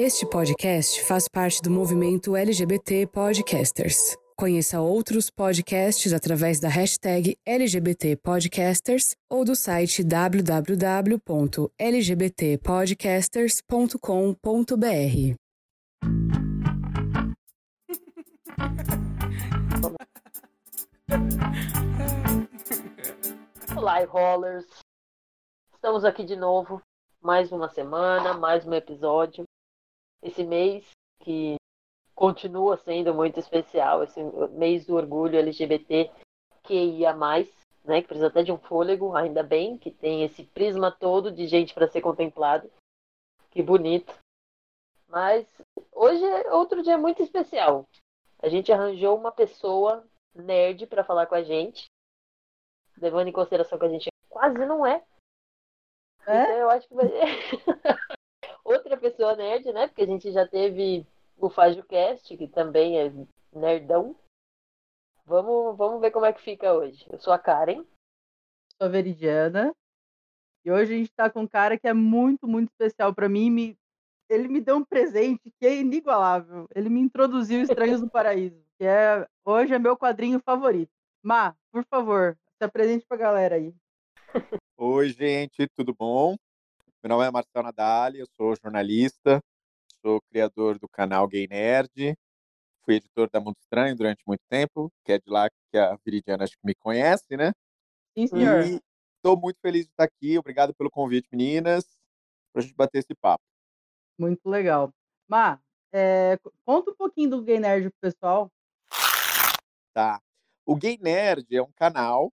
Este podcast faz parte do movimento LGBT Podcasters. Conheça outros podcasts através da hashtag LGBT Podcasters ou do site www.lgbtpodcasters.com.br. Olá, rollers! Estamos aqui de novo, mais uma semana, mais um episódio. Esse mês que continua sendo muito especial, esse mês do orgulho LGBT que ia mais, né? Que precisa até de um fôlego, ainda bem que tem esse prisma todo de gente para ser contemplado. Que bonito. Mas hoje é outro dia muito especial. A gente arranjou uma pessoa nerd para falar com a gente, levando em consideração que a gente quase não é. É? Então eu acho que vai outra pessoa nerd, né? Porque a gente já teve o FajoCast, que também é nerdão. Vamos, vamos ver como é que fica hoje. Eu sou a Karen. Sou a Veridiana. E hoje a gente tá com um cara que é muito, muito especial para mim. Me... Ele me deu um presente que é inigualável. Ele me introduziu Estranhos do Paraíso, que é hoje é meu quadrinho favorito. Má, por favor, se apresente pra galera aí. Oi, gente, tudo bom? Meu nome é Marcelo Nadali, eu sou jornalista, sou criador do canal Gay Nerd, fui editor da Mundo Estranho durante muito tempo, que é de lá que a Viridiana acho que me conhece, né? Sim, senhor. E estou muito feliz de estar aqui, obrigado pelo convite, meninas, para a gente bater esse papo. Muito legal. Má, é, conta um pouquinho do Gay Nerd pro pessoal. Tá. O Gay Nerd é um canal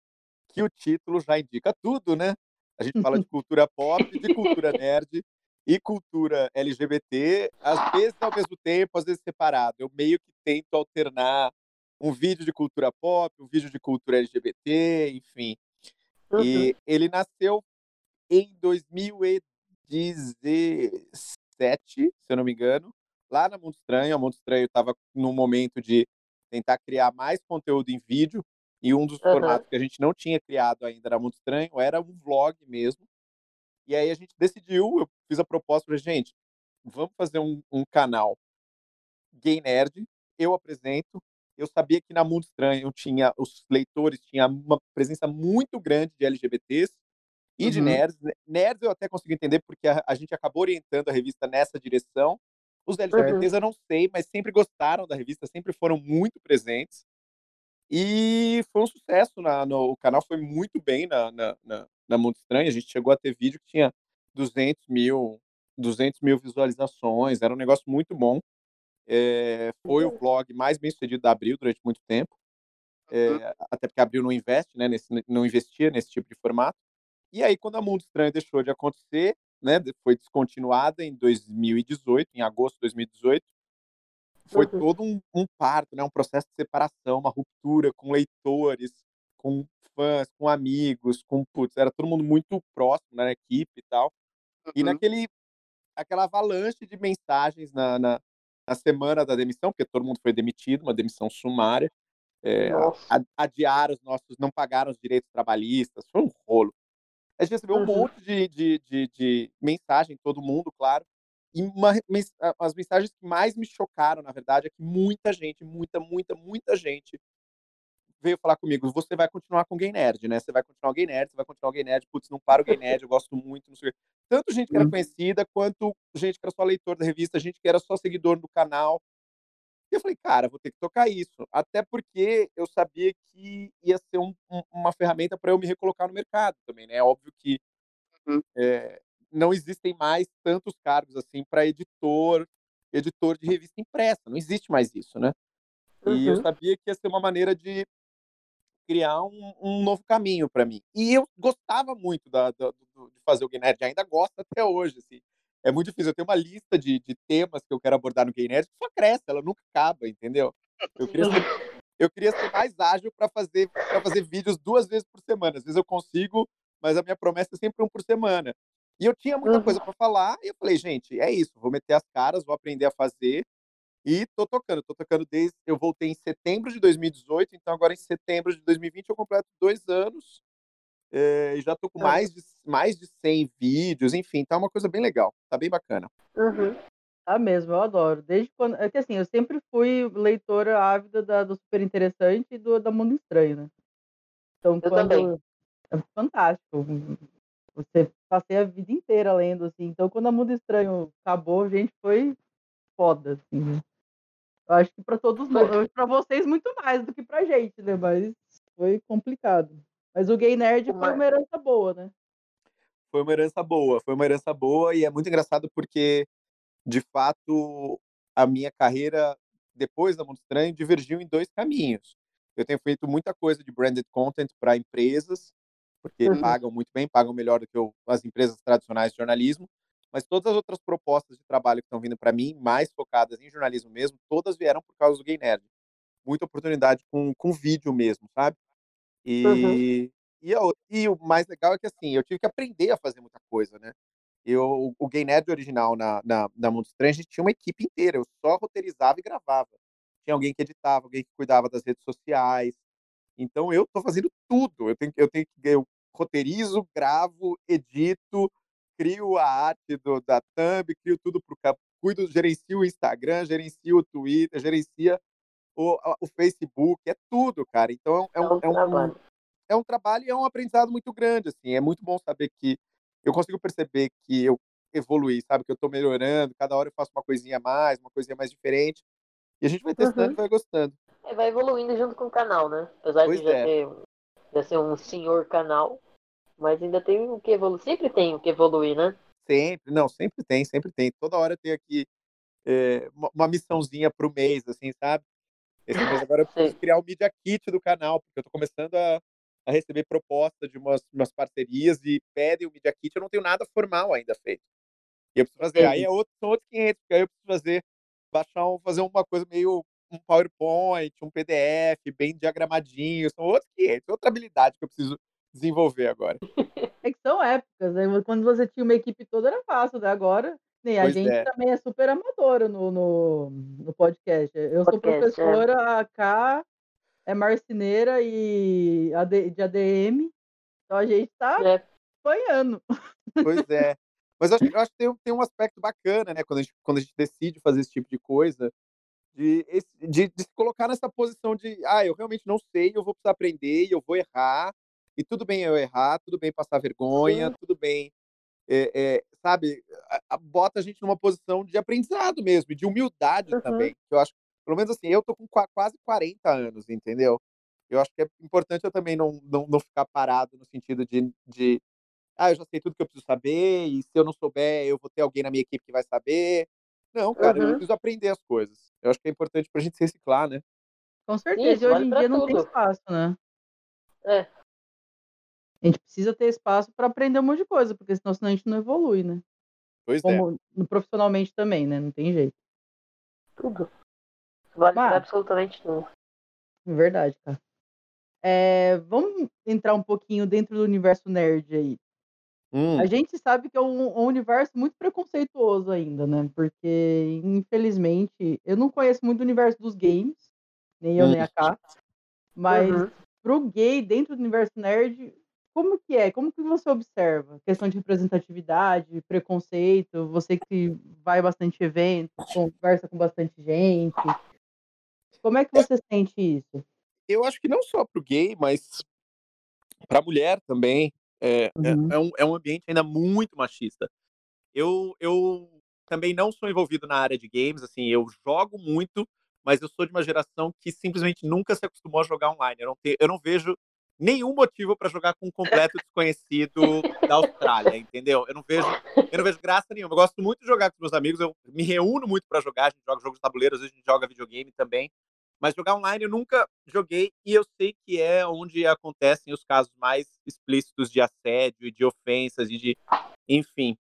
que o título já indica tudo, né? A gente fala de cultura pop, de cultura nerd e cultura LGBT, às vezes ao mesmo tempo, às vezes separado. Eu meio que tento alternar um vídeo de cultura pop, um vídeo de cultura LGBT, enfim. Uhum. E ele nasceu em 2017, se eu não me engano, lá na Mundo Estranho. A Mundo Estranho estava num momento de tentar criar mais conteúdo em vídeo, e um dos Aham. formatos que a gente não tinha criado ainda na Mundo Estranho era um vlog mesmo. E aí a gente decidiu, eu fiz a proposta para gente, vamos fazer um, um canal gay nerd, eu apresento. Eu sabia que na Mundo Estranho tinha os leitores, tinha uma presença muito grande de LGBTs e de Uhum. nerds. Nerds eu até consigo entender porque a, a gente acabou orientando a revista nessa direção. Os LGBTs eu não sei, mas sempre gostaram da revista, sempre foram muito presentes. E foi um sucesso. Na, no, o canal foi muito bem na, na, na, na Mundo Estranho. A gente chegou a ter vídeo que tinha 200 mil, 200 mil visualizações. Era um negócio muito bom. É, foi o vlog mais bem sucedido da Abril durante muito tempo. É, até porque a Abril não investe, né, nesse, não investia nesse tipo de formato. E aí, quando a Mundo Estranho deixou de acontecer, né, foi descontinuada em 2018, em agosto de 2018, foi Uhum. todo um, um parto, né, um processo de separação, uma ruptura com leitores, com fãs, com amigos, com putz, era todo mundo muito próximo né, na equipe e tal. E Uhum. naquele aquela avalanche de mensagens na, na, na semana da demissão, porque todo mundo foi demitido, uma demissão sumária. É, Nossa. a- adiaram os nossos, não pagaram os direitos trabalhistas, foi um rolo. A gente recebeu um Uhum. monte de, de, de, de mensagem, todo mundo, claro. E uma, as mensagens que mais me chocaram, na verdade, é que muita gente, muita, muita, muita gente veio falar comigo, você vai continuar com Gay Nerd, né? Você vai continuar Gay Nerd, você vai continuar Gay Nerd, putz, não para o Gay Nerd, eu gosto muito, não sei. Tanto gente que era Uhum. conhecida, quanto gente que era só leitor da revista, gente que era só seguidor do canal. E eu falei, cara, vou ter que tocar isso. Até porque eu sabia que ia ser um- um- uma ferramenta para eu me recolocar no mercado também, né? É óbvio que Uhum. é, não existem mais tantos cargos assim para editor, editor de revista impressa. Não existe mais isso, né? E eu Uhum. sabia que ia ser uma maneira de criar um, um novo caminho para mim. E eu gostava muito da, da- do- de fazer o Gay Nerd, ainda gosto até hoje. Assim. É muito difícil. Eu tenho uma lista de, de temas que eu quero abordar no Gay Nerd que só cresce, ela nunca acaba, entendeu? Eu queria ser, eu queria ser mais ágil para fazer, pra fazer vídeos duas vezes por semana. Às vezes eu consigo, mas a minha promessa é sempre um por semana. E eu tinha muita Uhum. coisa para falar, e eu falei, gente, é isso, vou meter as caras, vou aprender a fazer. E tô tocando, tô tocando desde. Eu voltei em setembro de 2018, então agora em setembro de 2020 eu completo dois anos. e já tô com Aham. mais de, mais de 100 vídeos, enfim, tá uma coisa bem legal, tá bem bacana. Uhum. Tá mesmo, eu adoro. Desde quando. É que assim, eu sempre fui leitora ávida da, do Super Interessante e do da Mundo Estranho, né? Então, Eu quando. também. É fantástico. Você passei a vida inteira lendo, assim. Então, quando a Mundo Estranho acabou, gente, foi foda, assim. né? Eu acho que pra todos nós, pra vocês muito mais do que pra gente, né? Mas foi complicado. Mas o Gay Nerd foi uma herança boa, né? Foi uma herança boa, foi uma herança boa e é muito engraçado porque, de fato, a minha carreira depois da Mundo Estranho divergiu em dois caminhos. Eu tenho feito muita coisa de branded content para empresas, porque Uhum. pagam muito bem, pagam melhor do que as empresas tradicionais de jornalismo, mas todas as outras propostas de trabalho que estão vindo para mim, mais focadas em jornalismo mesmo, todas vieram por causa do Gay Nerd. Muita oportunidade com, com vídeo mesmo, sabe? E, Uhum. e, e o mais legal é que assim, eu tive que aprender a fazer muita coisa, né? Eu, o Gay Nerd original na, na, na Mundo Estranho, a gente tinha uma equipe inteira, eu só roteirizava e gravava. Tinha alguém que editava, alguém que cuidava das redes sociais. Então eu tô fazendo tudo. Eu tenho, que- eu tenho que eu roteirizo, gravo, edito, crio a arte do, da thumb, crio tudo pro cap- cuido, gerencio o Instagram, gerencio o Twitter, gerencia o, o Facebook, é tudo, cara. Então é É um, um é um, trabalho. é um trabalho e é um aprendizado muito grande, assim. É muito bom saber que eu consigo perceber que eu evoluí, sabe? Que eu tô melhorando, cada hora eu faço uma coisinha a mais, uma coisinha mais diferente. E a gente vai testando Uhum. e vai gostando. É, vai evoluindo junto com o canal, né? Apesar Pois de já, é. ter, já ser um senhor canal, mas ainda tem o que evoluir. Sempre tem o que evoluir, né? Sempre, não, sempre tem, sempre tem. Toda hora tem aqui é, uma, missãozinha pro mês, assim, sabe? Esse mês agora eu preciso criar o Media Kit do canal, porque eu tô começando a, a receber proposta de umas, umas parcerias e pedem o Media Kit, eu não tenho nada formal ainda feito. E eu preciso fazer, aí Entendi. é outro, são outros 500, porque aí eu preciso fazer, baixar um, fazer uma coisa meio um PowerPoint, um PDF, bem diagramadinho, são outros 500, outra habilidade que eu preciso desenvolver agora. É que são épocas, né? Quando você tinha uma equipe toda era fácil, né? Agora, nem a Pois gente é. também é super amadora no, no, no podcast. Eu sou é. professora, a K é marceneira e AD, de ADM, então a gente tá É, apanhando. Pois é. Mas eu acho, eu acho que tem, um- tem um aspecto bacana, né, quando a, gente, quando a gente decide fazer esse tipo de coisa, de, de, de se colocar nessa posição de, ah, eu realmente não sei, eu vou precisar aprender, e eu vou errar, e tudo bem eu errar, tudo bem passar vergonha, Sim. tudo bem, é, é, sabe, bota a gente numa posição de aprendizado mesmo, de humildade Uhum. também, eu acho, pelo menos assim, eu tô com qua- quase 40 anos, entendeu? Eu acho que é importante eu também não, não, não ficar parado no sentido de, de ah, eu já sei tudo que eu preciso saber, e se eu não souber, eu vou ter alguém na minha equipe que vai saber. Não, cara, eu Uhum. preciso aprender as coisas. Eu acho que é importante pra gente se reciclar, né? Com certeza, Isso, e hoje em dia não tem tudo. espaço, né? É. A gente precisa ter espaço para aprender um monte de coisa, porque senão, senão a gente não evolui, né? Pois é. Como no- profissionalmente também, né? Não tem jeito. tudo. Vale Mas- absolutamente tudo. É Verdade, cara. É, vamos entrar um pouquinho dentro do universo nerd aí. Hum, A gente sabe que é um, um universo muito preconceituoso ainda, né? Porque, infelizmente, eu não conheço muito o universo dos games, nem eu, nem a K. Mas Uhum. pro gay, dentro do universo nerd, como que é? Como que você observa? Questão de representatividade, preconceito, você que vai bastante evento, conversa com bastante gente. Como é que você sente isso? eu acho que não só pro gay, mas pra mulher também. É, é- Uhum. é um, é um ambiente ainda muito machista. Eu, eu também não sou envolvido na área de games, assim, eu jogo muito, mas eu sou de uma geração que simplesmente nunca se acostumou a jogar online. Eu não, te- eu não vejo nenhum motivo para jogar com um completo desconhecido da Austrália, entendeu? Eu não vejo, eu não vejo graça nenhuma. Eu gosto muito de jogar com meus amigos, eu me reúno muito para jogar, a gente joga jogos de tabuleiro, às vezes a gente joga videogame também. Mas jogar online eu nunca joguei e eu sei que é onde acontecem os casos mais explícitos de assédio e de ofensas e de, enfim.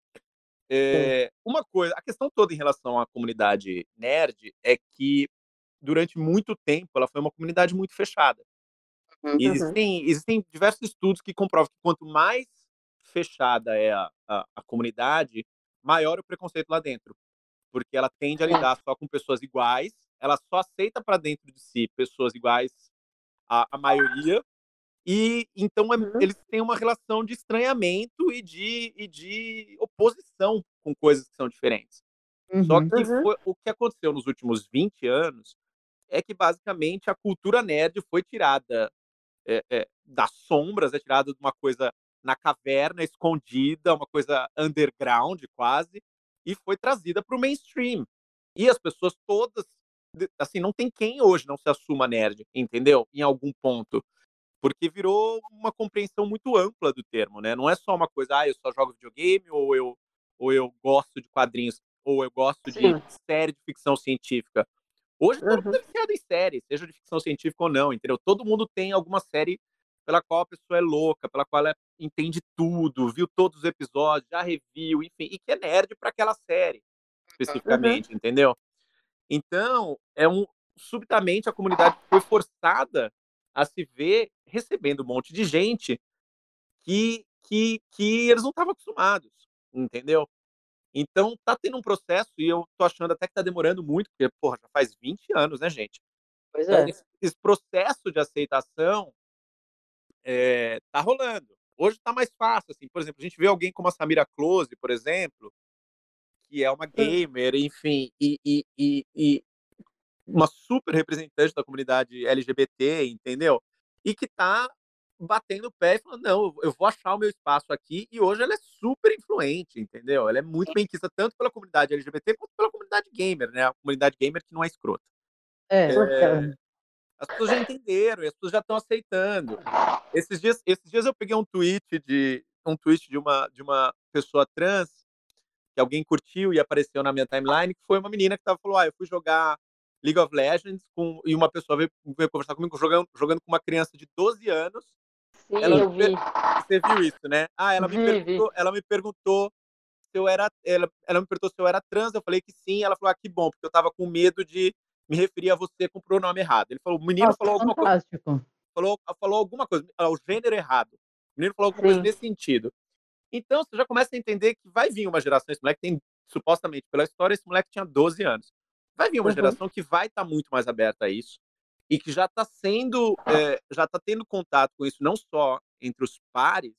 É, uma coisa, a questão toda em relação à comunidade nerd é que durante muito tempo ela foi uma comunidade muito fechada. Uhum. E existem, existem diversos estudos que comprovam que quanto mais fechada é a, a, a comunidade, maior o preconceito lá dentro. Porque ela tende a lidar só com pessoas iguais, ela só aceita para dentro de si pessoas iguais à, à maioria, e então é- Uhum. eles têm uma relação de estranhamento e de, e de oposição com coisas que são diferentes. Uhum. Só que uhum. foi, o que aconteceu nos últimos 20 anos é que basicamente a cultura nerd foi tirada é, é, das sombras, é tirada de uma coisa na caverna, escondida, uma coisa underground quase, e foi trazida para o mainstream. E as pessoas todas, assim, não tem quem hoje não se assuma nerd, entendeu? Em algum ponto. Porque virou uma compreensão muito ampla do termo, né? Não é só uma coisa, ah, eu só jogo videogame, ou eu, ou eu gosto de quadrinhos, ou eu gosto Sim. de série de ficção científica. Hoje todo mundo é viciado em série, seja de ficção científica ou não, entendeu? Todo mundo tem alguma série pela qual a pessoa é louca, pela qual ela entende tudo, viu todos os episódios, já reviu, enfim, e que é nerd para aquela série, especificamente, uhum. entendeu? Então, é um subitamente a comunidade foi forçada a se ver recebendo um monte de gente que que, que eles não estavam acostumados, entendeu? Então, tá tendo um processo, e eu tô achando até que tá demorando muito, porque, porra, já faz 20 anos, né, gente? Pois então, é. Esse, esse processo de aceitação é, tá rolando. Hoje tá mais fácil, assim. Por exemplo, a gente vê alguém como a Samira Close, por exemplo, que é uma gamer, enfim, e, e, e, e uma super representante da comunidade LGBT, entendeu? E que tá batendo o pé e falando, não, eu vou achar o meu espaço aqui, e hoje ela é super influente, entendeu? Ela é muito bem quista tanto pela comunidade LGBT quanto pela comunidade gamer, né? A comunidade gamer que não é escrota. É, é as pessoas já entenderam, as pessoas já estão aceitando. Esses dias, esses dias eu peguei um tweet de um tweet de uma de uma pessoa trans que alguém curtiu e apareceu na minha timeline, que foi uma menina que tava falou: "Ah, eu fui jogar League of Legends com e uma pessoa veio, veio conversar comigo jogando, jogando com uma criança de 12 anos Sim, ela eu vi. Você viu isso, né? Ah, ela me, vi, perguntou, vi. ela me perguntou se eu era. Ela, ela me perguntou se eu era trans, eu falei que sim. Ela falou, ah, que bom, porque eu tava com medo de me referir a você com o pronome errado. Ele falou, o menino Nossa, falou alguma fantástico. coisa. Falou, falou alguma coisa, o gênero errado. O menino falou alguma sim. coisa nesse sentido. Então, você já começa a entender que vai vir uma geração, esse moleque tem, supostamente, pela história, esse moleque tinha 12 anos. Vai vir uma uhum. geração que vai estar tá muito mais aberta a isso e que já está sendo, é, já está tendo contato com isso não só entre os pares,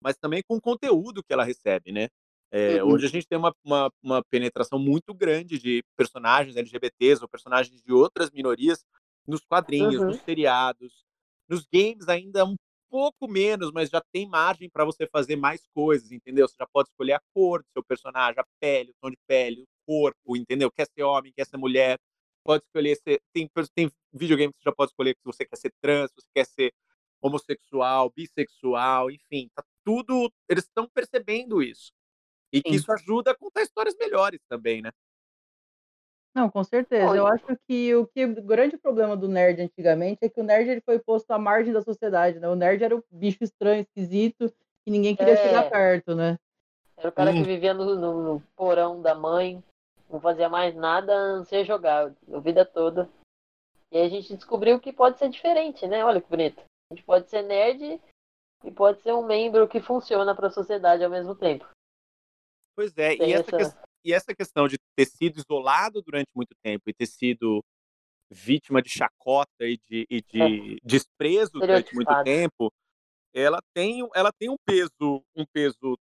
mas também com o conteúdo que ela recebe, né? É, uhum. Hoje a gente tem uma, uma, uma, penetração muito grande de personagens LGBTs ou personagens de outras minorias nos quadrinhos, uhum. nos seriados, nos games ainda um pouco menos, mas já tem margem para você fazer mais coisas, entendeu? Você já pode escolher a cor do seu personagem, a pele, o tom de pele, o corpo, entendeu? Quer ser homem, quer ser mulher, pode escolher ser. Tem, tem videogame que você já pode escolher se você quer ser trans, se você quer ser homossexual, bissexual, enfim, tá tudo. Eles estão percebendo isso. E Sim. que isso ajuda a contar histórias melhores também, né? Não, com certeza. Eu acho que o que o grande problema do nerd antigamente é que o nerd ele foi posto à margem da sociedade, né? O nerd era o bicho estranho, esquisito, que ninguém queria é. chegar perto, né? Era o cara hum. que vivia no, no, no, porão da mãe, não fazia mais nada a não ser jogar a vida toda. E aí a gente descobriu que pode ser diferente, né? Olha que bonito. A gente pode ser nerd e pode ser um membro que funciona para a sociedade ao mesmo tempo. Pois é, e essa, essa... Que, e essa questão de ter sido isolado durante muito tempo e ter sido vítima de chacota e de, e de é. desprezo durante muito tempo, ela tem, ela tem um peso, um peso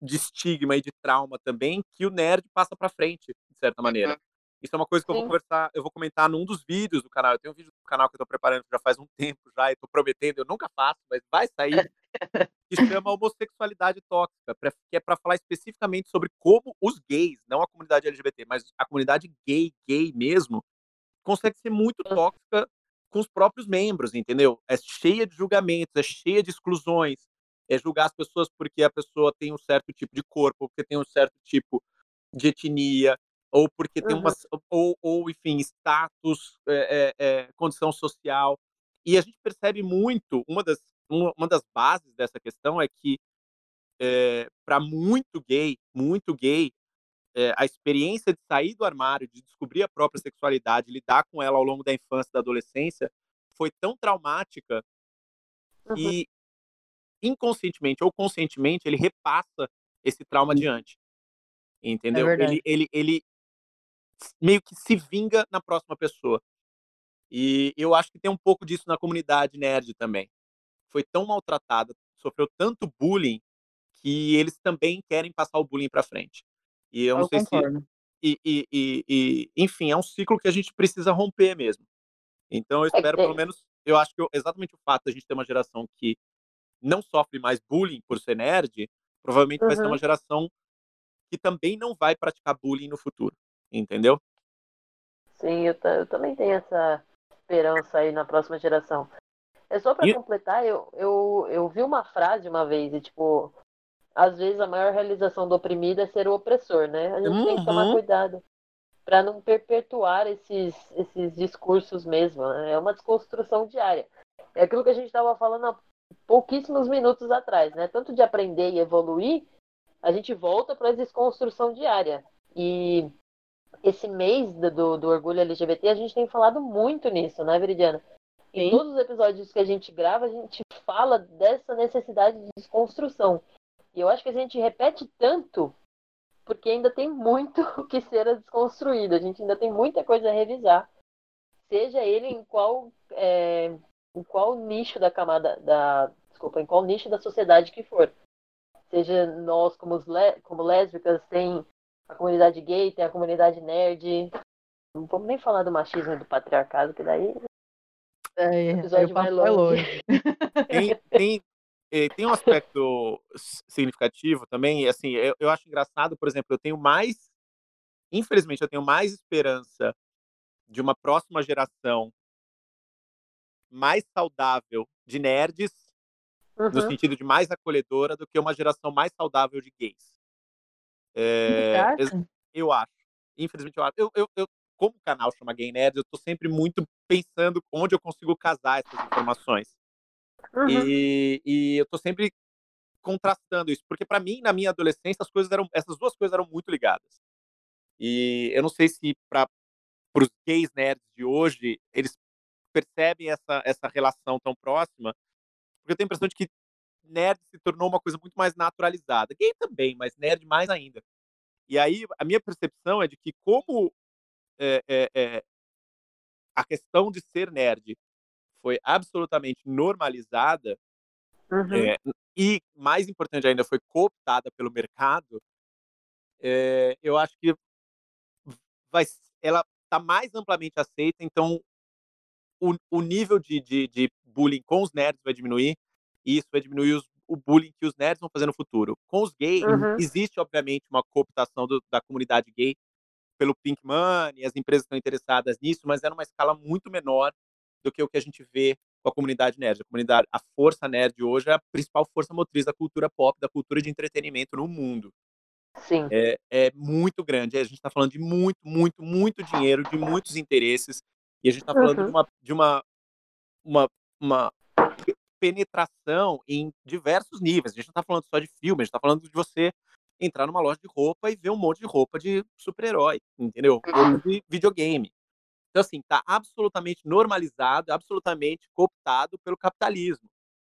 de estigma e de trauma também que o nerd passa para frente, de certa maneira. Uhum. Isso é uma coisa que Sim. eu vou conversar, eu vou comentar num dos vídeos do canal. Eu tenho um vídeo do canal que eu tô preparando já faz um tempo já e tô prometendo, eu nunca faço, mas vai sair, que chama homossexualidade tóxica, que é para falar especificamente sobre como os gays, não a comunidade LGBT, mas a comunidade gay, gay mesmo, consegue ser muito tóxica com os próprios membros, entendeu? É cheia de julgamentos, é cheia de exclusões, é julgar as pessoas porque a pessoa tem um certo tipo de corpo, porque tem um certo tipo de etnia, ou porque uhum. tem uma ou, ou enfim status é, é, condição social e a gente percebe muito uma das uma das bases dessa questão é que é, para muito gay muito gay a experiência de sair do armário de descobrir a própria sexualidade lidar com ela ao longo da infância da adolescência foi tão traumática uhum. e inconscientemente ou conscientemente ele repassa esse trauma adiante entendeu? É ele, ele, ele, meio que se vinga na próxima pessoa. E eu acho que tem um pouco disso na comunidade nerd também. Foi tão maltratada, sofreu tanto bullying que eles também querem passar o bullying para frente. E eu, eu não sei concordo. se e, e, e, e, enfim, é um ciclo que a gente precisa romper mesmo. Então eu espero, pelo menos, eu acho que eu, exatamente o fato de a gente ter uma geração que não sofre mais bullying por ser nerd, provavelmente uhum. vai ser uma geração que também não vai praticar bullying no futuro, entendeu? Sim, eu, eu também tenho essa esperança aí na próxima geração. É só para e... completar, eu, eu, eu vi uma frase uma vez, e tipo, às vezes a maior realização do oprimido é ser o opressor, né? A gente uhum. tem que tomar uhum. cuidado para não perpetuar esses, esses discursos mesmo. Né? É uma desconstrução diária. É aquilo que a gente estava falando há pouquíssimos minutos atrás, né? Tanto de aprender e evoluir, a gente volta para a desconstrução diária. E esse mês do, do orgulho LGBT, a gente tem falado muito nisso, né, Veridiana? Em todos os episódios que a gente grava, a gente fala dessa necessidade de desconstrução. E eu acho que a gente repete tanto porque ainda tem muito que ser desconstruído. A gente ainda tem muita coisa a revisar. Seja ele em qual, é, em qual nicho da camada da. Desculpa, em qual nicho da sociedade que for. Seja nós como, como lésbicas, tem a comunidade gay, tem a comunidade nerd. Não vamos nem falar do machismo e do patriarcado, que daí é, episódio vai longe. longe. Tem, tem, eh, tem um aspecto significativo também, assim, eu, eu acho engraçado, por exemplo, eu tenho mais, infelizmente, eu tenho mais esperança de uma próxima geração mais saudável de nerds, uhum. no sentido de mais acolhedora, do que uma geração mais saudável de gays. É, eu acho. Infelizmente, eu acho. Eu, eu, eu, como o canal chama Gay Nerds, eu estou sempre muito pensando onde eu consigo casar essas informações. Uhum. E, e eu tô sempre contrastando isso, porque para mim, na minha adolescência, as coisas eram, essas duas coisas eram muito ligadas. E eu não sei se para os gays nerds de hoje, eles percebem essa, essa relação tão próxima, porque eu tenho a impressão de que nerd se tornou uma coisa muito mais naturalizada. Gay também, mas nerd mais ainda. E aí, a minha percepção é de que como é, é, é, a questão de ser nerd foi absolutamente normalizada uhum. é, e, mais importante ainda, foi cooptada pelo mercado, é, eu acho que vai, ela está mais amplamente aceita, então o, o nível de, de, de, bullying com os nerds vai diminuir, e isso vai diminuir os, o bullying que os nerds vão fazer no futuro. Com os gays, uhum. existe, obviamente, uma cooptação do, da comunidade gay pelo Pink Money, as empresas estão interessadas nisso, mas é numa escala muito menor do que o que a gente vê com a comunidade nerd. A comunidade, a força nerd hoje é a principal força motriz da cultura pop, da cultura de entretenimento no mundo. Sim. É, é muito grande. A gente está falando de muito, muito, muito dinheiro, de muitos interesses. E a gente está falando uhum. de, uma, de uma, uma, uma penetração em diversos níveis. A gente não está falando só de filme, a gente está falando de você entrar numa loja de roupa e ver um monte de roupa de super-herói, entendeu? Roupa uhum. de videogame. Então, assim, está absolutamente normalizado, absolutamente cooptado pelo capitalismo.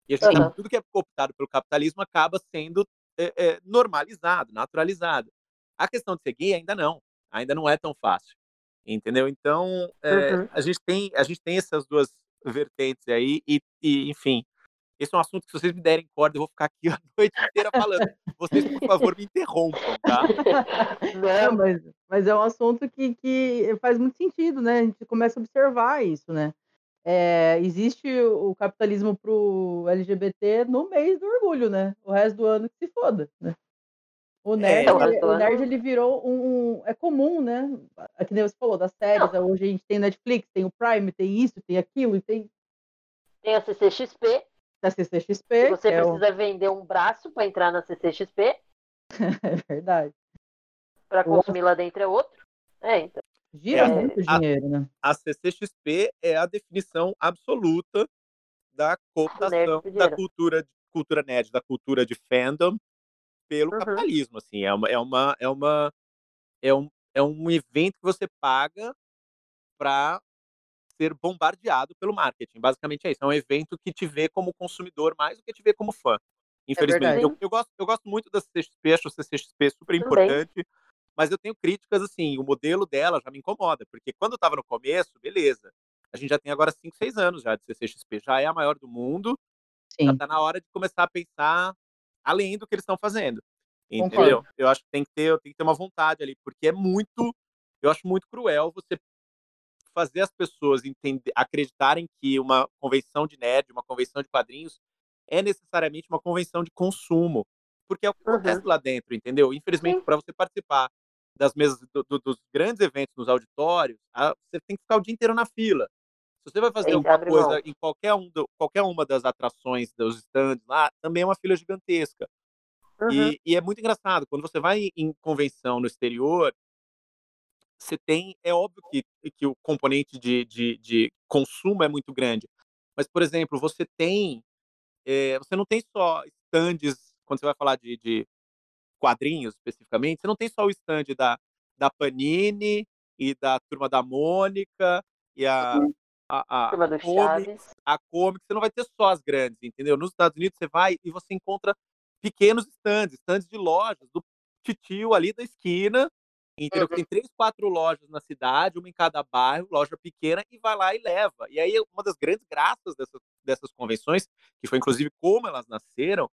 E a gente uhum. tudo que é cooptado pelo capitalismo acaba sendo é, é, normalizado, naturalizado. A questão de ser gay ainda não, ainda não é tão fácil, entendeu? Então, é, uhum. a, gente tem, a gente tem essas duas vertentes aí e, e, enfim, esse é um assunto que se vocês me derem corda, eu vou ficar aqui a noite inteira falando. Vocês, por favor, me interrompam, tá? Não, mas, mas é um assunto que, que faz muito sentido, né? A gente começa a observar isso, né? É, existe o capitalismo pro LGBT no mês do orgulho, né? O resto do ano que se foda, né? O nerd, é, ele, o nerd ele virou um, um, É comum, né? Que nem você falou, das séries. Não. Hoje a gente tem Netflix, tem o Prime, tem isso, tem aquilo, e tem. Tem a CCXP, da CCXP. você é precisa o... vender um braço para entrar na CCXP. é verdade. Para consumir lá dentro é outro. É, então. Gira é, muito a, dinheiro, né? A CCXP é a definição absoluta da cooptação da cultura, cultura nerd, da cultura de fandom pelo uhum. capitalismo. Assim, é uma, é uma, é uma, é um, é um evento que você paga para ser bombardeado pelo marketing. Basicamente é isso. É um evento que te vê como consumidor mais do que te vê como fã. É Infelizmente. É eu, eu, gosto, eu gosto muito da CCXP, acho a CCXP super importante. Também. Mas eu tenho críticas, assim, o modelo dela já me incomoda, porque quando eu estava no começo, beleza. A gente já tem agora 5, 6 anos já de CCXP, já é a maior do mundo. Sim. Já está na hora de começar a pensar além do que eles estão fazendo. Entendeu? Concordo. Eu acho que tem que ter, tem que ter uma vontade ali, porque é muito eu acho muito cruel você fazer as pessoas entender, acreditarem que uma convenção de nerd, uma convenção de quadrinhos, é necessariamente uma convenção de consumo. Porque é o que uhum. acontece lá dentro, entendeu? Infelizmente, para você participar das mesas do, do, dos grandes eventos nos auditórios, a, você tem que ficar o dia inteiro na fila. Se você vai fazer Eita, alguma coisa em qualquer, um do, qualquer uma das atrações dos stands lá, também é uma fila gigantesca. Uhum. E, e, é muito engraçado, quando você vai em convenção no exterior, você tem, é óbvio que, que o componente de, de, de consumo é muito grande. Mas, por exemplo, você tem, é, você não tem só stands, quando você vai falar de, de quadrinhos especificamente, você não tem só o stand da, da Panini e da Turma da Mônica e a, uhum. a, a, Turma a, Comics, a Comics, você não vai ter só as grandes, entendeu? Nos Estados Unidos você vai e você encontra pequenos stands, stands de lojas, do titio ali da esquina, entendeu? Uhum. Tem três, quatro lojas na cidade, uma em cada bairro, loja pequena, e vai lá e leva. E aí, uma das grandes graças dessas, dessas convenções, que foi inclusive como elas nasceram,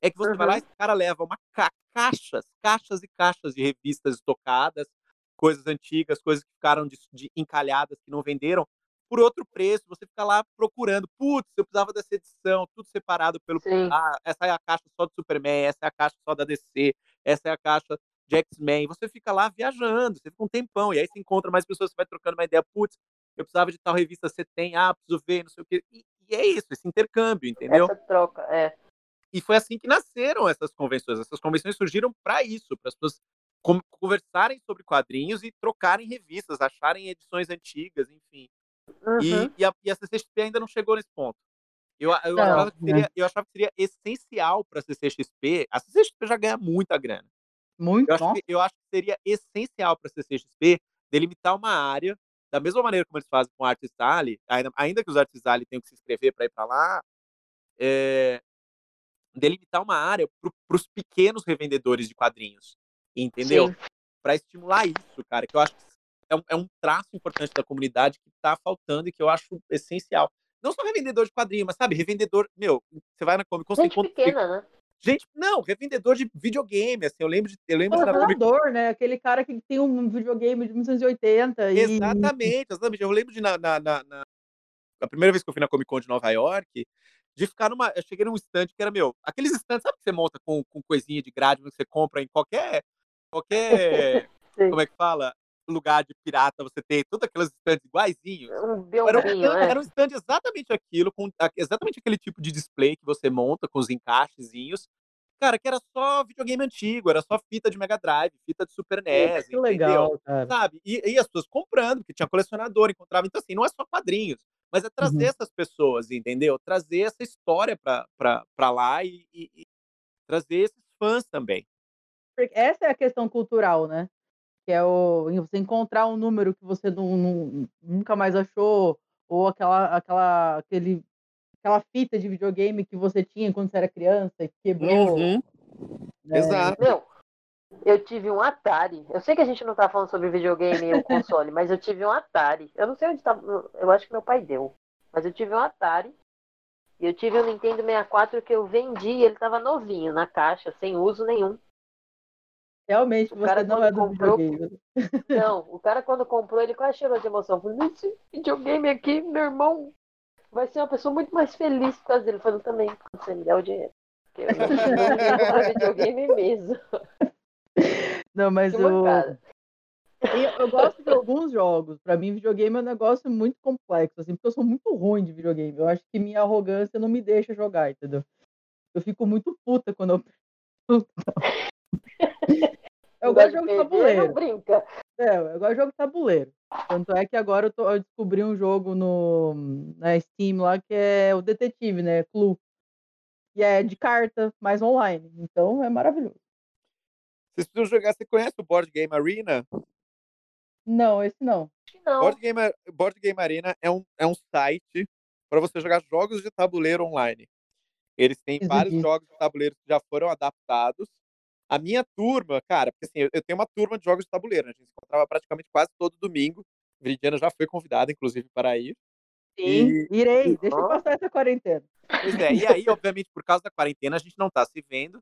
é que você uhum. vai lá e esse cara leva uma ca caixas, caixas e caixas de revistas estocadas, coisas antigas, coisas que ficaram de, de encalhadas, que não venderam, por outro preço, você fica lá procurando, putz, eu precisava dessa edição, tudo separado pelo. Ah, essa é a caixa só do Superman, essa é a caixa só da DC, essa é a caixa de X-Men. Você fica lá viajando, você fica um tempão, e aí você encontra mais pessoas, você vai trocando uma ideia, putz, eu precisava de tal revista, você tem, ah, preciso ver, não sei o quê. E, e é isso, esse intercâmbio, entendeu? Essa troca, é. E foi assim que nasceram essas convenções. Essas convenções surgiram para isso, para as pessoas conversarem sobre quadrinhos e trocarem revistas, acharem edições antigas, enfim. Uhum. E, e, a, e a CCXP ainda não chegou nesse ponto. Eu, eu, não, achava, que seria, eu achava que seria essencial para a CCXP. A CCXP já ganha muita grana. Muito eu acho, que, eu acho que seria essencial para a CCXP delimitar uma área, da mesma maneira como eles fazem com a Artist Alley, ainda, ainda que os Artist Alley tenham que se inscrever para ir para lá, é, delimitar uma área para os pequenos revendedores de quadrinhos, entendeu? Para estimular isso, cara, que eu acho que é um, é um traço importante da comunidade que está faltando e que eu acho essencial. Não só revendedor de quadrinho, mas sabe, revendedor, meu, você vai na Comic Con, Gente você encontra... pequena, né? Gente, não, revendedor de videogame, assim, eu lembro de. Eu lembro o de né? Aquele cara que tem um videogame de 1980. E... Exatamente, exatamente. Eu lembro de na, na, na, na, A primeira vez que eu fui na Comic Con de Nova York, de ficar numa. Eu cheguei num stand que era meu. Aqueles stands, sabe que você monta com, com coisinha de grade que você compra em qualquer. Qualquer. como é que fala? Lugar de pirata você tem todos aqueles stands iguaizinhos. Era, um stand, é. era um stand exatamente aquilo, com exatamente aquele tipo de display que você monta com os encaixezinhos. Cara, que era só videogame antigo, era só fita de Mega Drive, fita de Super NES, que legal, cara. sabe? E, e, as pessoas comprando, porque tinha colecionador, encontrava. Então, assim, não é só quadrinhos, mas é trazer uhum. essas pessoas, entendeu? Trazer essa história pra, pra, pra lá e, e, e trazer esses fãs também. Essa é a questão cultural, né? Que é o você encontrar um número que você não, não, nunca mais achou, ou aquela, aquela, aquele, aquela fita de videogame que você tinha quando você era criança e quebrou. Uhum. Né? Exato. Meu, eu tive um Atari. Eu sei que a gente não tá falando sobre videogame e o console, mas eu tive um Atari. Eu não sei onde tá. Eu acho que meu pai deu. Mas eu tive um Atari. E eu tive um Nintendo 64 que eu vendi e ele tava novinho na caixa, sem uso nenhum. Realmente, o você não é do comprou... videogame. Não, o cara quando comprou, ele quase chorou de emoção. Falei, esse videogame aqui, meu irmão vai ser uma pessoa muito mais feliz por causa dele. Eu falei, também, quando você me der o dinheiro. Porque eu não videogame mesmo. Não, mas eu... eu gosto de alguns jogos. Pra mim, videogame é um negócio muito complexo, assim, porque eu sou muito ruim de videogame. Eu acho que minha arrogância não me deixa jogar, entendeu? Eu fico muito puta quando eu. Eu gosto de jogo de tabuleiro. brinca. É, eu gosto de jogo de tabuleiro. Tanto é que agora eu, tô, eu descobri um jogo no, na Steam lá que é o Detetive, né? Clue. E é de carta, mas online. Então é maravilhoso. Vocês precisam jogar. Você conhece o Board Game Arena? Não, esse não. não. Board, Game, Board Game Arena é um, é um site para você jogar jogos de tabuleiro online. Eles têm vários jogos de tabuleiro que já foram adaptados a minha turma, cara, porque assim, eu, eu tenho uma turma de jogos de tabuleiro, né? A gente se encontrava praticamente quase todo domingo. A Veridiana já foi convidada, inclusive, para ir. Sim, e... irei. Deixa eu passar essa quarentena. Pois é, e aí, obviamente, por causa da quarentena, a gente não tá se vendo.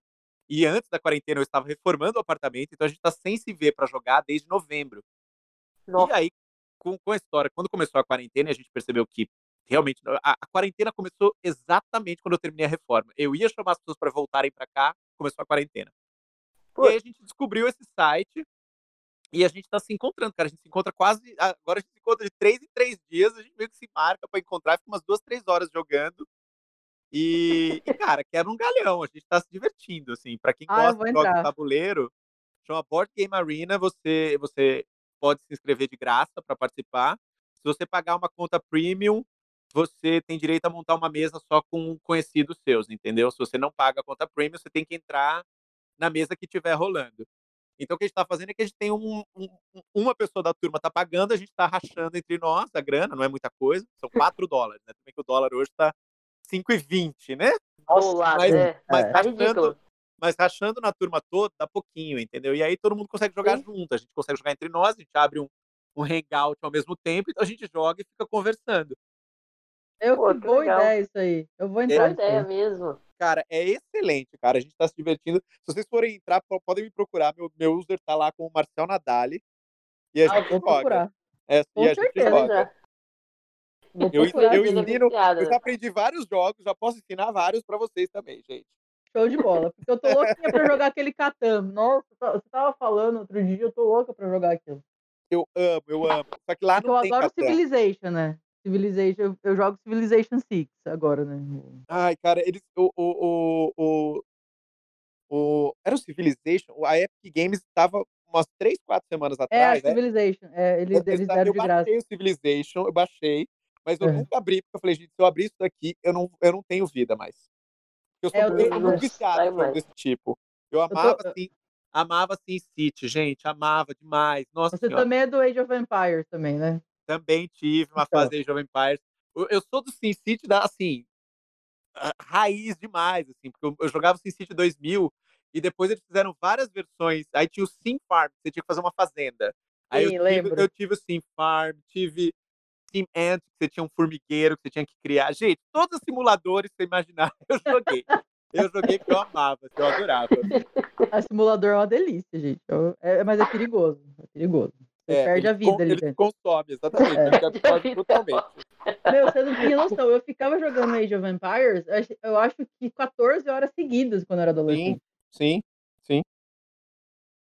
E antes da quarentena, eu estava reformando o apartamento, então a gente tá sem se ver para jogar desde novembro. Nossa. E aí, com, com a história, quando começou a quarentena, a gente percebeu que realmente a, a, quarentena começou exatamente quando eu terminei a reforma. Eu ia chamar as pessoas para voltarem para cá, começou a quarentena. Pô. E aí a gente descobriu esse site e a gente tá se encontrando, cara. A gente se encontra quase. Agora a gente se encontra de três em três dias, a gente meio que se marca para encontrar, fica umas duas, três horas jogando. E, e, cara, quebra um galhão, a gente tá se divertindo, assim. Pra quem ah, gosta de jogos de tabuleiro, chama Board Game Arena, você, você pode se inscrever de graça para participar. Se você pagar uma conta premium, você tem direito a montar uma mesa só com conhecidos seus, entendeu? Se você não paga a conta premium, você tem que entrar na mesa que estiver rolando. Então, o que a gente está fazendo é que a gente tem um, um, uma pessoa da turma está pagando, a gente está rachando entre nós a grana, não é muita coisa, são 4 dólares, né? Também que o dólar hoje está 5,20, né? Nossa, mas, é, mas, é. Rachando, mas rachando na turma toda dá pouquinho, entendeu? E aí todo mundo consegue jogar Sim. junto, a gente consegue jogar entre nós, a gente abre um, um hangout ao mesmo tempo, então a gente joga e fica conversando. Eu, Pô, que boa legal. ideia isso aí. Eu vou entrar. Boa ideia mesmo. Cara, é excelente, cara. A gente tá se divertindo. Se vocês forem entrar, podem me procurar. Meu, meu user tá lá com o Marcel Nadali. E a ah, gente vou joga. Procurar. É, com e a certeza, gente joga. Eu, eu ensino, eu já aprendi vários jogos, já posso ensinar vários para vocês também, gente. Show de bola. Porque eu tô louquinha pra jogar aquele Catan. Nossa, você tava falando outro dia, eu tô louca pra jogar aquilo. Eu amo, eu amo. Só que lá Porque não eu tem adoro Catan. Civilization, né? Civilization, eu jogo Civilization 6 agora, né? Ai, cara, eles. O, o, o, o, era o Civilization? A Epic Games estava umas 3, 4 semanas atrás. É, a Civilization. Né? É, eles, eles deram de graça. Eu baixei o Civilization, eu baixei, mas eu é. nunca abri, porque eu falei, gente, se eu abrir isso daqui, eu não, eu não tenho vida mais. Eu sou é, muito, muito viciado desse tipo. Eu amava, eu tô... assim, amava Sin City, gente, amava demais. Nossa Você senhora. também é do Age of Empires também, né? Também tive uma então. fase de Jovem Empires. Eu, eu sou do SimCity da, assim, raiz demais, assim, porque eu, eu jogava o SimCity 2000 e depois eles fizeram várias versões. Aí tinha o Sim Farm, você tinha que fazer uma fazenda. Aí Sim, eu, tive, eu tive o Sim Farm, tive Sim Ant, que você tinha um formigueiro que você tinha que criar. Gente, todos os simuladores que você imaginar, eu joguei. Eu joguei porque eu amava, eu adorava. A simulador é uma delícia, gente. É, mas é perigoso. É perigoso. Você é, perde a vida ali ele consome, exatamente. É. Ele absorve brutalmente. Meu, você não tinha noção. Eu ficava jogando Age of Empires, eu acho que 14 horas seguidas quando eu era adolescente. Sim, sim, sim.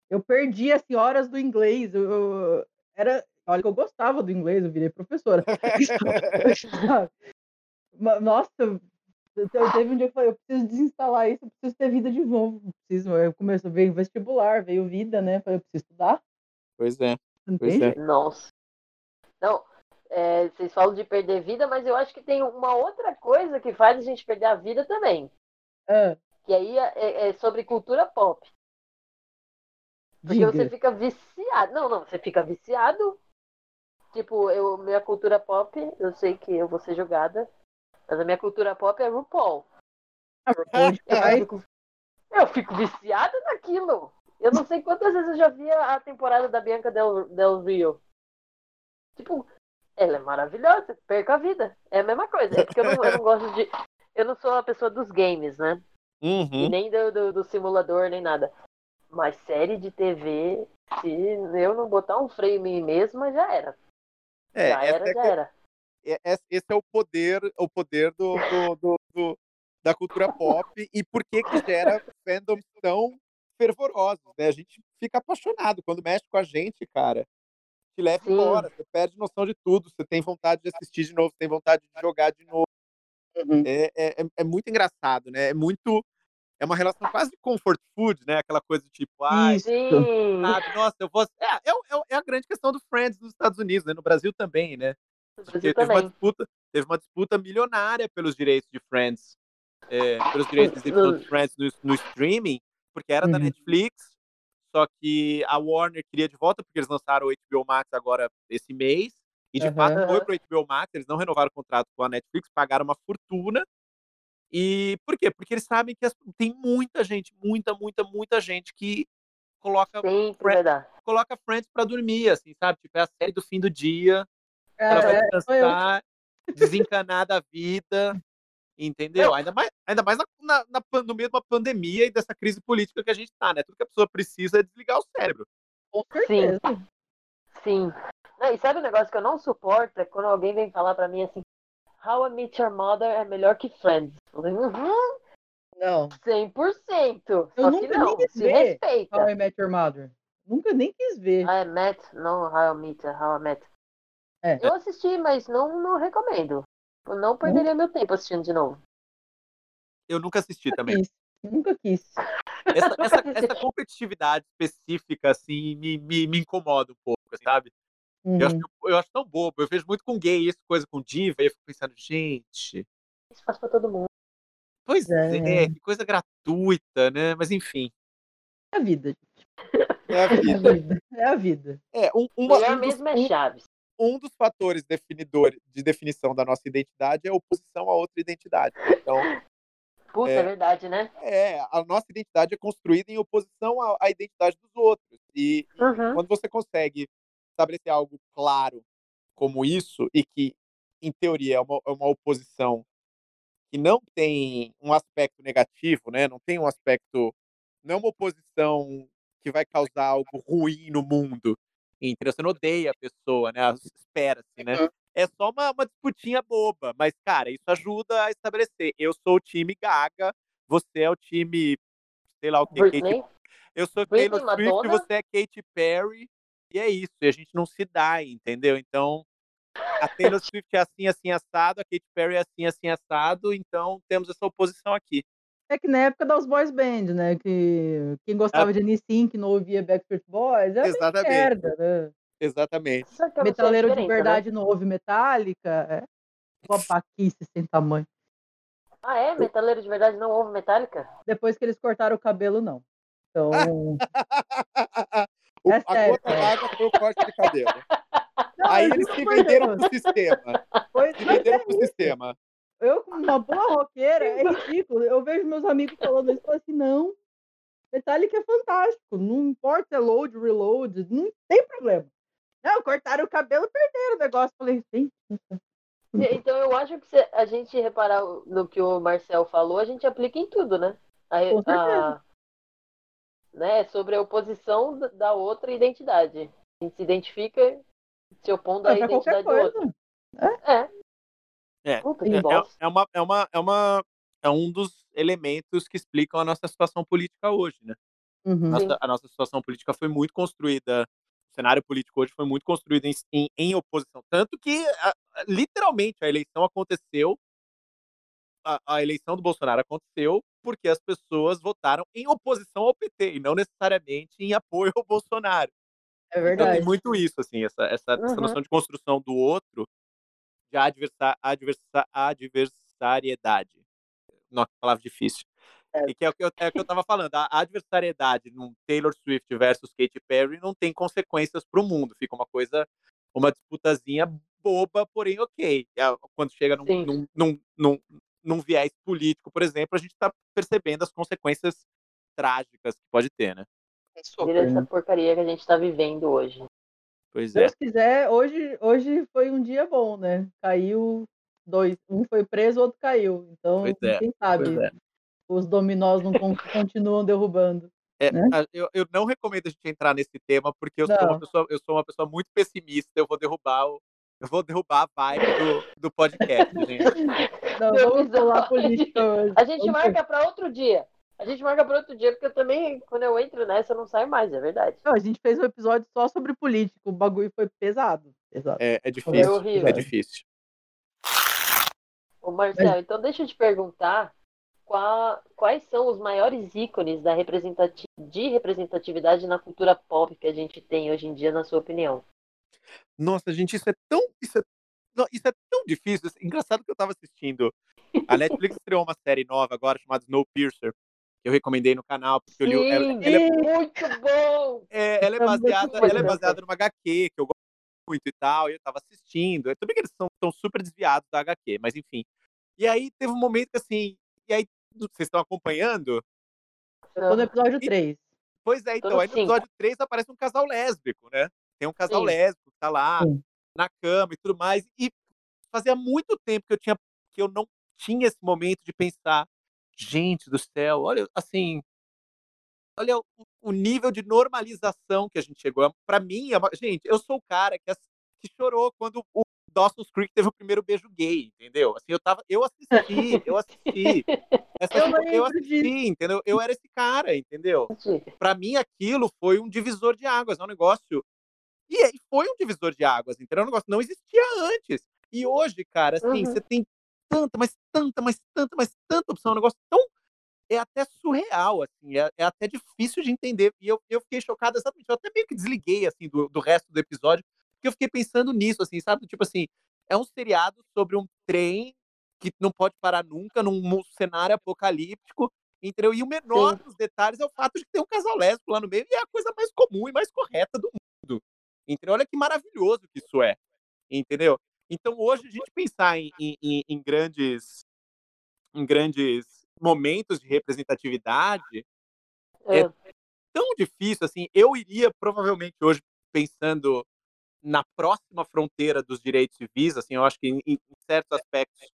Eu perdi, assim, horas do inglês. Eu, eu, era... Olha eu gostava do inglês, eu virei professora. Nossa, teve um dia que eu falei, eu preciso desinstalar isso, eu preciso ter vida de novo. Eu preciso, eu a ver vestibular, veio vida, né? Eu falei, eu preciso estudar. Pois é. É. Nossa. Não, é, vocês falam de perder vida, mas eu acho que tem uma outra coisa que faz a gente perder a vida também. É. Que aí é, é, é sobre cultura pop. Porque Diga. você fica viciado. Não, não, você fica viciado. Tipo, eu, minha cultura pop, eu sei que eu vou ser jogada, mas a minha cultura pop é RuPaul. A RuPaul eu, fico, eu fico viciada naquilo. Eu não sei quantas vezes eu já vi a temporada da Bianca Del, Del Rio. Tipo, ela é maravilhosa, perca a vida. É a mesma coisa. É porque eu não, eu não gosto de. Eu não sou a pessoa dos games, né? Uhum. E nem do, do, do, simulador, nem nada. Mas série de TV, se eu não botar um freio em mim mesma, já era. É, já era, é já era. É, esse é o poder, o poder do, do, do, da cultura pop e por que que gera fandom tão fervorosos, né? A gente fica apaixonado quando mexe com a gente, cara. Te leva Sim. embora, você perde noção de tudo, você tem vontade de assistir de novo, você tem vontade de jogar de novo. Uhum. É, é, é, é muito engraçado, né? É muito. É uma relação quase de comfort food, né? Aquela coisa tipo, ai, sabe, nossa, eu vou. É, é, é, é, a grande questão do Friends nos Estados Unidos, né? No Brasil também, né? Brasil teve, Uma disputa, teve uma disputa milionária pelos direitos de Friends, é, pelos direitos de Friends no, no streaming, porque era uhum. da Netflix, só que a Warner queria de volta, porque eles lançaram o HBO Max agora esse mês, e de uhum. fato foi pro HBO Max, eles não renovaram o contrato com a Netflix, pagaram uma fortuna. E por quê? Porque eles sabem que tem muita gente, muita, muita, muita gente que coloca Sim, Friends, coloca Friends para dormir, assim, sabe? Tipo, é a série do fim do dia. É, ela vai descansar, eu... desencanar da vida. Entendeu? Ainda mais, ainda mais na, na, na, no meio de uma pandemia e dessa crise política que a gente tá, né? Tudo que a pessoa precisa é desligar o cérebro. Com certeza. Sim. Sim. sabe um negócio que eu não suporto? É quando alguém vem falar pra mim assim, How I Met Your Mother é melhor que Friends. Eu falei, uhum, Não. 100%. Eu Só nunca que não, nem quis se ver respeita. How I Met Your Mother. Nunca nem quis ver. How I Met, não How I Met, How I Met. É. Eu assisti, mas não, não recomendo. Eu não perderia meu tempo assistindo de novo. Eu nunca assisti Nunca também. quis. Nunca quis. Essa, essa, essa competitividade específica, assim, me, me, me incomoda um pouco, sabe? Eu, acho, Uhum. eu acho tão bobo. Eu vejo muito com gay isso, coisa com diva, e eu fico pensando, gente. Isso faz pra todo mundo. Pois É. é, que coisa gratuita, né? Mas enfim. É a vida. É a É a vida. É a vida. É, um, uma- Melhor um dos, mesmo é Chaves. Um dos fatores definidores de definição da nossa identidade é a oposição a outra identidade. Então, Puta, É. é verdade, né? é, a nossa identidade é construída em oposição à, à identidade dos outros. E, e Uhum. quando você consegue estabelecer algo claro como isso, e que, em teoria, é uma, é uma oposição que não tem um aspecto negativo, né? não tem um aspecto. Não é uma oposição que vai causar algo ruim no mundo. Entendeu? Você não odeia a pessoa, né? Espera-se, né? Uhum. É só uma, uma disputinha boba. Mas, cara, isso ajuda a estabelecer. Eu sou o time Gaga, você é o time, sei lá o que, Britney, eu sou Britney, Taylor Swift, Madonna. você é Katy Perry, e é isso, e a gente não se dá, entendeu? Então, a Taylor Swift é assim, assim, assado, a Katy Perry é assim, assim, assado, então temos essa oposição aqui. É que na época das boys band, né? Que quem gostava de N5 não ouvia Backstreet Boys, era Exatamente. merda, né? Exatamente. A Metaleiro de né? verdade não ouve Metallica. É uma paquice sem tamanho. Ah, é? Metaleiro de verdade não ouve Metallica? Depois que eles cortaram o cabelo, não. Então, O- É a sério, gota é. d'água foi o corte de cabelo. Não, Aí eles se venderam pro sistema. Foi- Se venderam é pro isso. sistema. Eu, como uma boa roqueira, é ridículo. Eu vejo meus amigos falando isso e falo assim, não. Metallica é fantástico. Não importa se é load, reload, não tem problema. Não, cortaram o cabelo, perderam o negócio. Falei, gente, E- Então eu acho que se a gente reparar no que o Marcel falou, a gente aplica em tudo, né? A, a- né? Sobre a oposição da- outra identidade. A gente se identifica se opondo à é qualquer identidade do outro. É. É, É, é, bosta. é uma, é, uma, é, uma, é um dos elementos que explicam a nossa situação política hoje, né? Uhum. Nossa, a nossa situação política foi muito construída, o cenário político hoje foi muito construído em, em, em oposição. Tanto que, a- literalmente, a eleição aconteceu, a, a eleição do Bolsonaro aconteceu porque as pessoas votaram em oposição ao PT e não necessariamente em apoio ao Bolsonaro. É Então tem verdade. muito isso, assim, essa, essa, essa Uhum. noção de construção do outro, de adversa, adversa, adversariedade. Nossa, palavra difícil. É. E que é o que eu, é o que eu tava falando. A adversariedade num Taylor Swift versus Katy Perry não tem consequências para o mundo. Fica uma coisa, uma disputazinha boba, porém ok. É, Quando chega num, Sim. num, num, num, num viés político, por exemplo, a gente está percebendo as consequências trágicas que pode ter, né? Vira essa porcaria que a gente tá vivendo hoje. Pois Se é. Deus quiser, hoje, hoje foi um dia bom, né? Caiu dois. Um foi preso, o outro caiu. Então, Pois é, quem sabe Pois é. os dominós não con- continuam derrubando. É, né? eu, eu não recomendo a gente entrar nesse tema porque eu sou uma pessoa, eu sou uma pessoa muito pessimista. Eu vou derrubar o, eu vou derrubar a vibe do, do podcast, gente. Não, vamos falar episódio. política hoje. A gente marca pra outro dia. A gente marca pra outro dia, porque eu também, quando eu entro nessa, eu não saio mais, é verdade. Não, a gente fez um episódio só sobre política. O bagulho foi pesado. pesado. É, é difícil. horrível. É difícil. Ô Marcel, então deixa eu te perguntar qua- quais são os maiores ícones da representati de representatividade na cultura pop que a gente tem hoje em dia, na sua opinião? Nossa, gente, isso é tão. Isso é, não, isso é tão difícil. Assim, Engraçado que eu tava assistindo. A Netflix estreou uma série nova agora chamada Snowpiercer. Que eu recomendei no canal, porque eu li. o- Ela, Sim, ela é, muito bom! é- ela é muito baseada, ela é baseada numa HQ, que eu gosto muito e tal, e eu tava assistindo. Tudo bem que eles são, são super desviados da HQ, mas enfim. E aí teve um momento que assim. E aí, vocês estão acompanhando? Tô no episódio E- 3. Pois é, então, aí no episódio 3 aparece um casal lésbico, né? Tem um casal Sim. lésbico que tá lá Sim. na cama e tudo mais. E fazia muito tempo que eu tinha que eu não tinha esse momento de pensar, gente do céu, olha, assim, olha o, o nível de normalização que a gente chegou. Pra mim, é uma- gente, eu sou o cara que, que chorou quando o Dawson's Creek teve o primeiro beijo gay, entendeu? Assim, eu tava, eu assisti, eu assisti. Essa, Eu tipo, eu assisti, entendeu? Eu era esse cara, entendeu? Pra mim aquilo foi um divisor de águas, é um negócio. E aí foi um divisor de águas, entendeu? É um negócio que não existia antes. E hoje, cara, assim, Uhum. você tem tanta, mas tanta, mas tanta, mas tanta opção, é um negócio tão é até surreal, assim, é, é até difícil de entender. E eu, eu fiquei chocado exatamente, eu até meio que desliguei, assim, do, do resto do episódio, porque eu fiquei pensando nisso, assim, sabe? Tipo assim, é um seriado sobre um trem que não pode parar nunca, num cenário apocalíptico, entendeu? E o menor Sim. dos detalhes é o fato de que tem um casal lésbico lá no meio, e é a coisa mais comum e mais correta do mundo, entendeu? Olha que maravilhoso que isso é, entendeu? Então, hoje, a gente pensar em, em- em- grandes em grandes momentos de representatividade É. Ah, tão difícil assim. Eu iria provavelmente hoje pensando na próxima fronteira dos direitos civis, assim, eu acho que em, em certos aspectos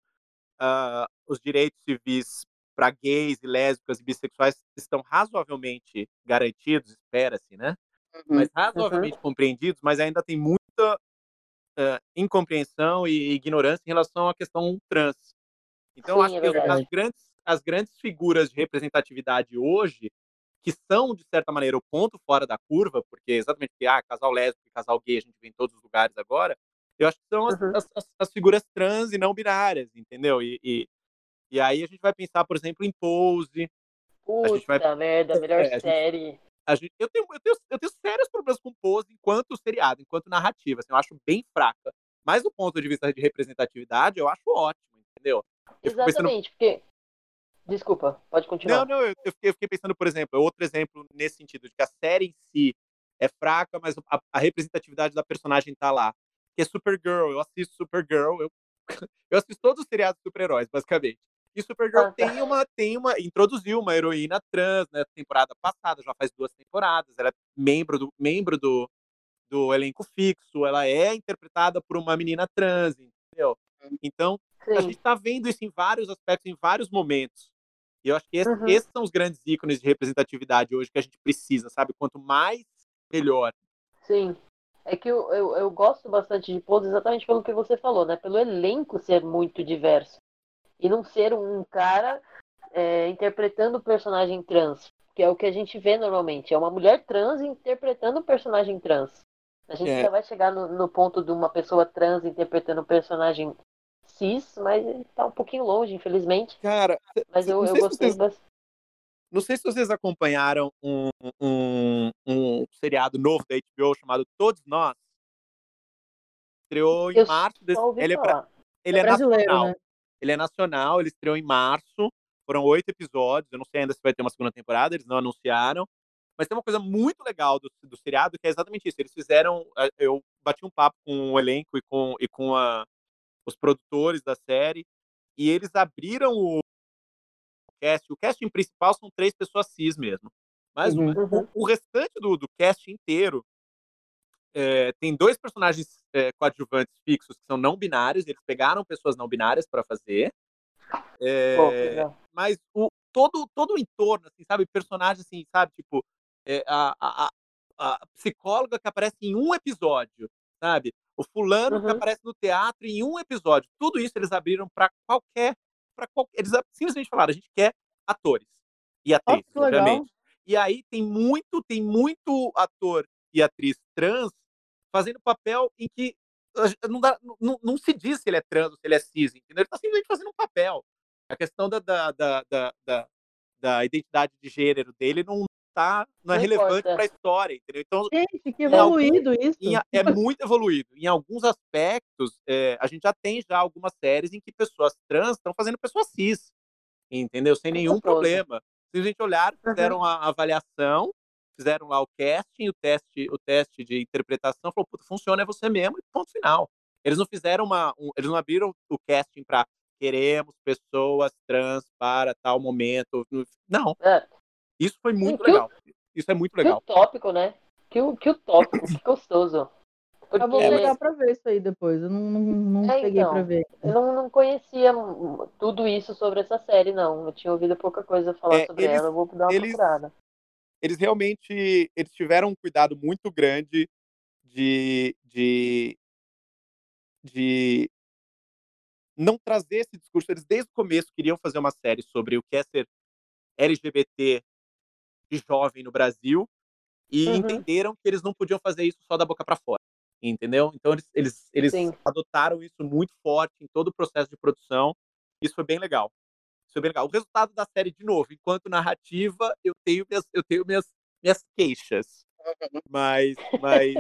ah, os direitos civis para gays e lésbicas e bissexuais estão razoavelmente garantidos, espera-se, né? Uhum. Mas razoavelmente compreendidos, mas ainda tem muita ah, incompreensão e ignorância em relação à questão trans. Então, Sim, acho é que as- grandes, as grandes figuras de representatividade hoje, que são, de certa maneira, o ponto fora da curva, porque exatamente que, ah, casal lésbico e casal gay a gente vê em todos os lugares agora, eu acho que são as, Uhum. as- as- as figuras trans e não binárias, entendeu? E, e, e aí a gente vai pensar, por exemplo, em Pose. A gente vai- Puta merda, melhor É, série. Gente, eu, tenho, eu, tenho, eu tenho sérios problemas com Pose enquanto seriado, enquanto narrativa. Assim, eu acho bem fraca. Mas do ponto de vista de representatividade, eu acho ótimo, entendeu? Eu fico pensando Exatamente, porque. Desculpa, pode continuar. Não, não, eu, eu fiquei, eu fiquei pensando, por exemplo, outro exemplo nesse sentido, de que a série em si é fraca, mas a, a representatividade da personagem tá lá. Que é Supergirl, eu assisto Supergirl, eu, eu assisto todos os seriados de super-heróis, basicamente. E Supergirl Ah, tá. tem uma, tem uma, introduziu uma heroína trans, né, temporada passada, já faz duas temporadas, ela é membro do, membro do, do elenco fixo, ela é interpretada por uma menina trans, entendeu? Então, a Sim. gente tá vendo isso em vários aspectos, em vários momentos. E eu acho que esse- Uhum. esses são os grandes ícones de representatividade hoje que a gente precisa, sabe? Quanto mais, melhor. Sim. É que eu, eu, eu gosto bastante de Pose exatamente pelo que você falou, né? Pelo elenco ser muito diverso. E não ser um cara é, interpretando o personagem trans. Que é o que a gente vê normalmente. É uma mulher trans interpretando o personagem trans. A gente É. já vai chegar no, no ponto de uma pessoa trans interpretando o personagem cis, mas ele tá um pouquinho longe, infelizmente. Cara, Mas eu, não eu sei se gostei vocês- bastante. não sei se vocês acompanharam um, um, um seriado novo da HBO chamado Todos Nós. Estreou em Eu março. Desse, ele é, pra- ele é brasileiro, nacional. né? Ele é nacional, ele estreou em março. Foram oito episódios. Eu não sei ainda se vai ter uma segunda temporada, eles não anunciaram. Mas tem uma coisa muito legal do, do seriado que é exatamente isso. Eles fizeram. Eu bati um papo com o elenco e com, e com a, os produtores da série. E eles abriram o cast. O casting principal são três pessoas cis mesmo. Mas o-. Uhum. o, o restante do, do cast inteiro é, tem dois personagens é, coadjuvantes fixos que são não binários. Eles pegaram pessoas não binárias para fazer. É, Pô, que mas o, todo, todo o entorno, assim, sabe? Personagem, assim, sabe? Tipo, é, a, a, a- psicóloga que aparece em um episódio, sabe? O fulano que Uhum. aparece no teatro em um episódio. Tudo isso eles abriram para qualquer, para qualquer. Eles simplesmente falaram: a gente quer atores e atrizes, que legal. obviamente. E aí tem muito, tem muito ator e atriz trans fazendo papel em que ah, não, dá, não, não se diz se ele é trans ou se ele é cis, entendeu? Ele tá simplesmente fazendo um papel. A questão da, da, da, da, da- da identidade de gênero dele não tá não é Não relevante para a história, entendeu? Então Gente, que É algum- evoluído isso. em a- é muito evoluído. Em alguns aspectos, é, a gente já tem já algumas séries em que pessoas trans estão fazendo pessoas cis, entendeu? Sem nenhum problema. Simplesmente olharam, Uhum. fizeram a avaliação, fizeram lá o casting, o teste, o teste de interpretação, falou, puta, funciona, é você mesmo, e ponto final. Eles não fizeram uma, um- eles não abriram o casting para queremos pessoas trans para tal momento. Não, É, isso foi muito que o- legal. Isso é muito que legal. utópico, né? Que, que utópico, que gostoso. Eu vou Porque pegar pra ver isso aí depois. Eu não, não, não É, peguei então. pra ver. eu não, não conhecia tudo isso sobre essa série, não. Eu tinha ouvido pouca coisa falar É, sobre eles- ela. Eu vou dar uma eles- procurada. Eles realmente eles tiveram um cuidado muito grande de, de de não trazer esse discurso. Eles, desde o começo, queriam fazer uma série sobre o que é ser LGBT e jovem no Brasil e Uhum. entenderam que eles não podiam fazer isso só da boca para fora, entendeu? Então eles, eles, eles Sim. adotaram isso muito forte em todo o processo de produção. Isso foi bem legal. Isso foi bem legal. O resultado da série, de novo, enquanto narrativa, eu tenho minhas, eu tenho minhas, minhas queixas. Mas, mas,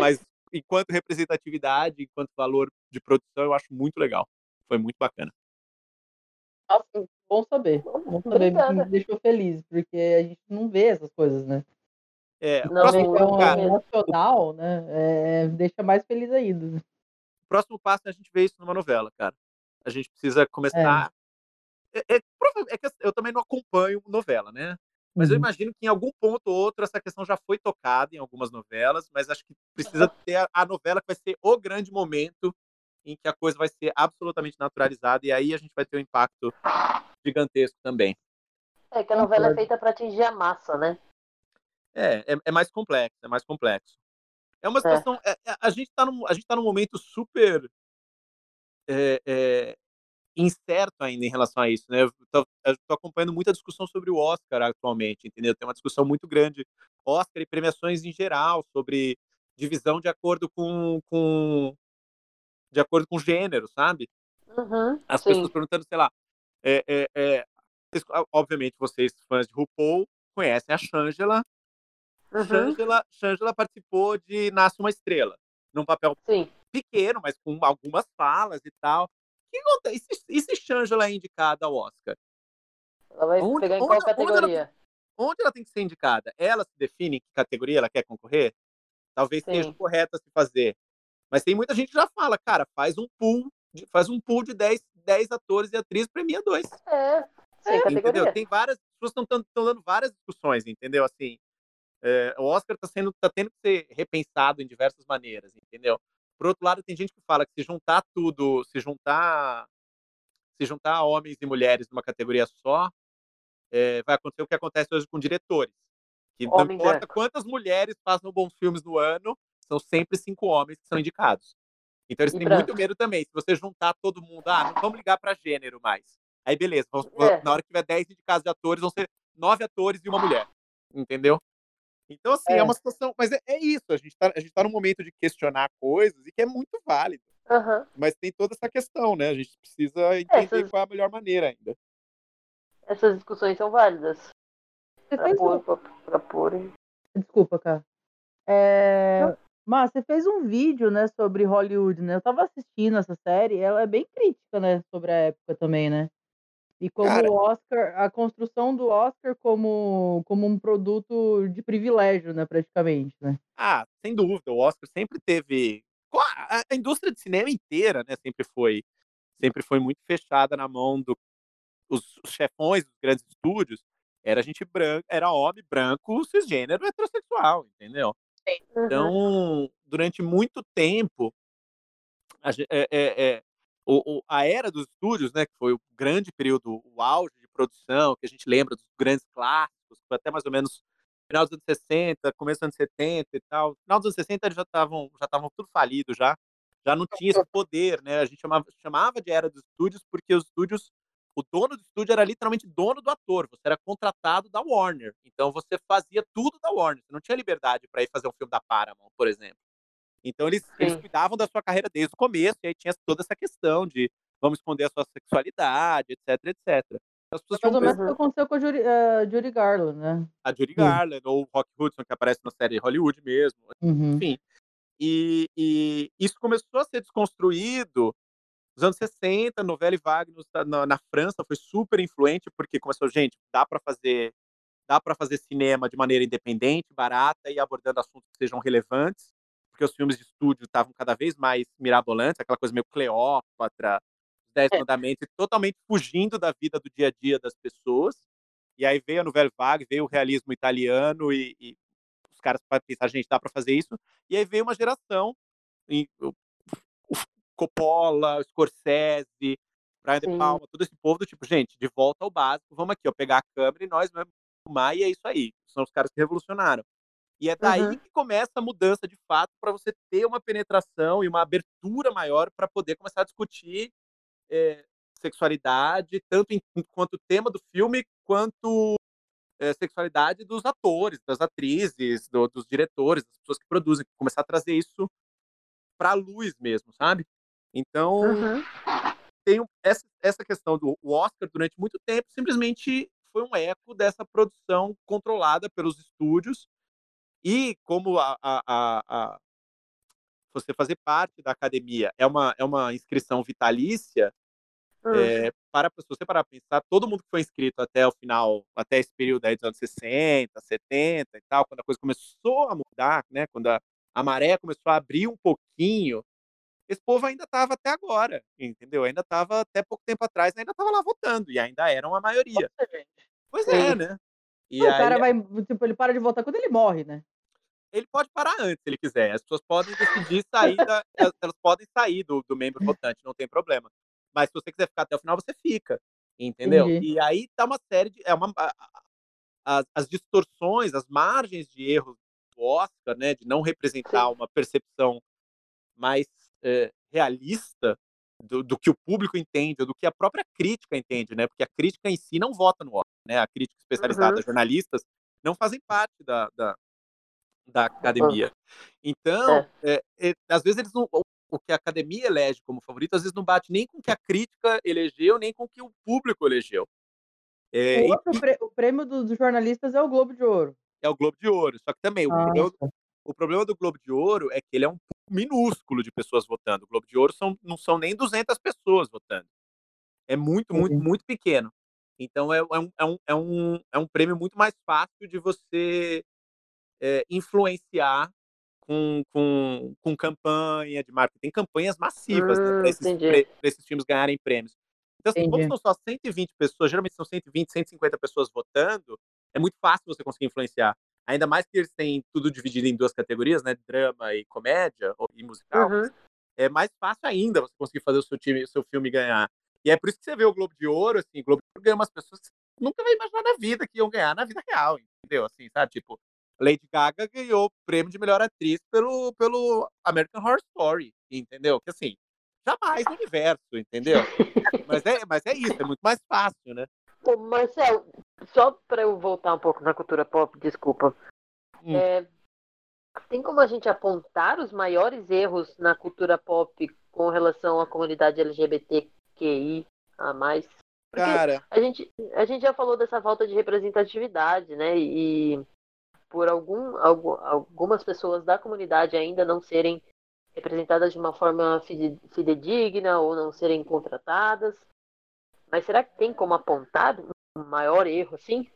mas enquanto representatividade, enquanto valor de produção, eu acho muito legal. Foi muito bacana. Nossa, bom saber. Bom saber, Obrigada. me deixou feliz, porque a gente não vê essas coisas, né? É, o Não, próximo, Então, cara, nacional, né? é, deixa mais feliz ainda. o próximo passo é a gente ver isso numa novela, cara. A gente precisa começar. É, é, prova- é que eu também não acompanho novela, né? Mas eu Uhum. imagino que em algum ponto ou outro essa questão já foi tocada em algumas novelas, mas acho que precisa ter a, a novela que vai ser o grande momento em que a coisa vai ser absolutamente naturalizada e aí a gente vai ter um impacto gigantesco também. É que a novela é feita para atingir a massa, né? É, é, é mais complexo, é mais complexo. É uma situação. é- é- a gente está num, a gente tá num momento super é, é, incerto ainda em relação a isso, né? Eu tô, eu tô acompanhando muita discussão sobre o Oscar atualmente, entendeu? Tem uma discussão muito grande, Oscar e premiações em geral, sobre divisão de acordo com, com de acordo com gênero, sabe? Uhum, As sim. pessoas perguntando, sei lá, é, é, é, obviamente vocês fãs de RuPaul conhecem a Shangela, Uhum, Shangela, Shangela participou de Nasce uma Estrela, num papel sim. pequeno, mas com algumas falas e tal. Que acontece? E se, Shangela é indicada ao Oscar? Ela vai Onde- pegar em onde- qual onde ela categoria? Onde ela tem que ser indicada? Ela se define em que categoria ela quer concorrer? Talvez Sim. seja correta se fazer. Mas tem muita gente que já fala, cara, faz um pool de, faz um pool de 10, 10 atores e atrizes, premia dois. É, sim, Entendeu? categoria. Tem várias as pessoas estão dando várias discussões, entendeu? Assim, é, o Oscar está sendo tá tendo que ser repensado em diversas maneiras, entendeu? Por outro lado, tem gente que fala que se juntar tudo, se juntar se juntar homens e mulheres numa categoria só, é, vai acontecer o que acontece hoje com diretores. Que não Homem importa branco. quantas mulheres façam bons filmes no ano, são sempre cinco homens que são indicados. Então eles E têm branco. muito medo também. Se você juntar todo mundo, ah, não vamos ligar para gênero mais. Aí beleza, vamos- É. na hora que tiver 10 indicados de atores, vão ser nove atores e uma mulher. Entendeu? Então, assim, é, É. uma situação. Mas é, é isso, a gente, tá, a gente tá num momento de questionar coisas e que é muito válido. Aham. Mas tem toda essa questão, né? A gente precisa entender Essas- qual é a melhor maneira ainda. Essas discussões são válidas. Você Pra fez pôr, um... pra, pra pôr. Desculpa, cara. É... Mas você fez um vídeo, né, sobre Hollywood, né? Eu tava assistindo essa série, ela é bem crítica, né, sobre a época também, né? E como Cara- o Oscar, a construção do Oscar como, como um produto de privilégio, né, praticamente, né? Ah, sem dúvida, o Oscar sempre teve. A indústria de cinema inteira, né, sempre foi, sempre foi muito fechada na mão dos os chefões dos grandes estúdios. Era gente branca, era homem branco, cisgênero, heterossexual, entendeu? Então, durante muito tempo, a, é- é- é, o- o- a era dos estúdios, né, que foi o grande período, o auge de produção, que a gente lembra dos grandes clássicos, até mais ou menos final dos anos 60, começo dos anos 70 e tal. Final dos anos 60 eles já estavam já estavam tudo falido já. Já não tinha esse poder, né? A gente chamava, chamava de era dos estúdios porque os estúdios o dono do estúdio era literalmente dono do ator. Você era contratado da Warner. Então você fazia tudo da Warner. Você não tinha liberdade para ir fazer um filme da Paramount, por exemplo. Então eles, eles cuidavam da sua carreira desde o começo, e aí tinha toda essa questão de vamos esconder a sua sexualidade, etc, etc. As pessoas Mais tinham ou menos o que aconteceu com a Judy, eh, Judy Garland, né? a Judy Sim. Garland, ou o Rock Hudson, que aparece na série Hollywood mesmo. Uhum. Enfim. E, e isso começou a ser desconstruído nos anos 60, novela e nos- na, na França foi super influente, porque começou, gente, dá para fazer dá para fazer cinema de maneira independente, barata e abordando assuntos que sejam relevantes, porque os filmes de estúdio estavam cada vez mais mirabolantes, aquela coisa meio Cleópatra, Dez É. Mandamentos, e totalmente fugindo da vida do dia a dia das pessoas. E aí veio a novela vague, veio o realismo italiano e, e os caras para pensar, gente, dá para fazer isso. E aí veio uma geração, em- o, o Coppola, o Scorsese, Brian De Sim. Palma, todo esse povo do tipo, gente, de volta ao básico, vamos aqui, ó, pegar a câmera e nós vamos filmar e é isso aí. São os caras que revolucionaram. E é daí uhum. que começa a mudança de fato para você ter uma penetração e uma abertura maior para poder começar a discutir é, sexualidade, tanto enquanto tema do filme, quanto é, sexualidade dos atores, das atrizes, do, dos diretores, das pessoas que produzem, começar a trazer isso para a luz mesmo, sabe? Então, uhum. tem essa, essa questão do Oscar durante muito tempo simplesmente foi um eco dessa produção controlada pelos estúdios e como a, a, a, a você fazer parte da academia é uma, é uma inscrição vitalícia, é, para se você parar para pensar, todo mundo que foi inscrito até o final, até esse período aí dos anos 60, 70 e tal, quando a coisa começou a mudar, né, quando a, a maré começou a abrir um pouquinho, esse povo ainda estava até agora, entendeu? Ainda estava até pouco tempo atrás, ainda estava lá votando e ainda eram a maioria. Pois é, né? E o aí, cara vai, tipo, ele para de votar quando ele morre, né? Ele pode parar antes, se ele quiser. As pessoas podem decidir sair da, elas podem sair do, do membro votante, não tem problema. Mas se você quiser ficar até o final, você fica. Entendeu? Entendi. E aí tá uma série de. É uma, as, as distorções, as margens de erros do Oscar, né? De não representar uma percepção mais é, realista do, do, que o público entende, do que a própria crítica entende, né? Porque a crítica em si não vota no Oscar, né? A crítica especializada, uhum. jornalistas, não fazem parte da, da, da academia. Então, é. É, às vezes eles não, o que a academia elege como favorito, às vezes não bate nem com o que a crítica elegeu, nem com o que o público elegeu. É, o, outro, e, o prêmio dos do jornalistas é o Globo de Ouro. É o Globo de Ouro. Só que também, o, problema, o problema do Globo de Ouro é que ele é um minúsculo de pessoas votando. O Globo de Ouro são, não são nem 200 pessoas votando. É muito, muito, uhum. muito pequeno. Então, é, é, um, é, um, é, um, é um prêmio muito mais fácil de você é, influenciar com, com, com campanha de marketing. Tem campanhas massivas hum, né, para esses, esses filmes ganharem prêmios. Então, assim, como são só 120 pessoas, geralmente são 120, 150 pessoas votando, é muito fácil você conseguir influenciar. Ainda mais que eles têm tudo dividido em duas categorias, né? Drama e comédia, ou, e musical. Uhum. É mais fácil ainda você conseguir fazer o seu, time, o seu filme ganhar. E é por isso que você vê o Globo de Ouro, assim, o Globo de Ouro ganha umas pessoas que você nunca vai imaginar na vida que iam ganhar na vida real, entendeu? Assim, sabe? Tipo, Lady Gaga ganhou o prêmio de melhor atriz pelo, pelo American Horror Story, entendeu? Que assim, jamais no universo, entendeu? mas, é, mas é isso, é muito mais fácil, né? Ô, Marcel, só para eu voltar um pouco na cultura pop, desculpa. Hum. É, tem como a gente apontar os maiores erros na cultura pop com relação à comunidade LGBTQI a mais? Porque Cara, a gente, a gente já falou dessa falta de representatividade, né? E por algum, algumas pessoas da comunidade ainda não serem representadas de uma forma fidedigna ou não serem contratadas. Mas será que tem como apontar um maior erro assim?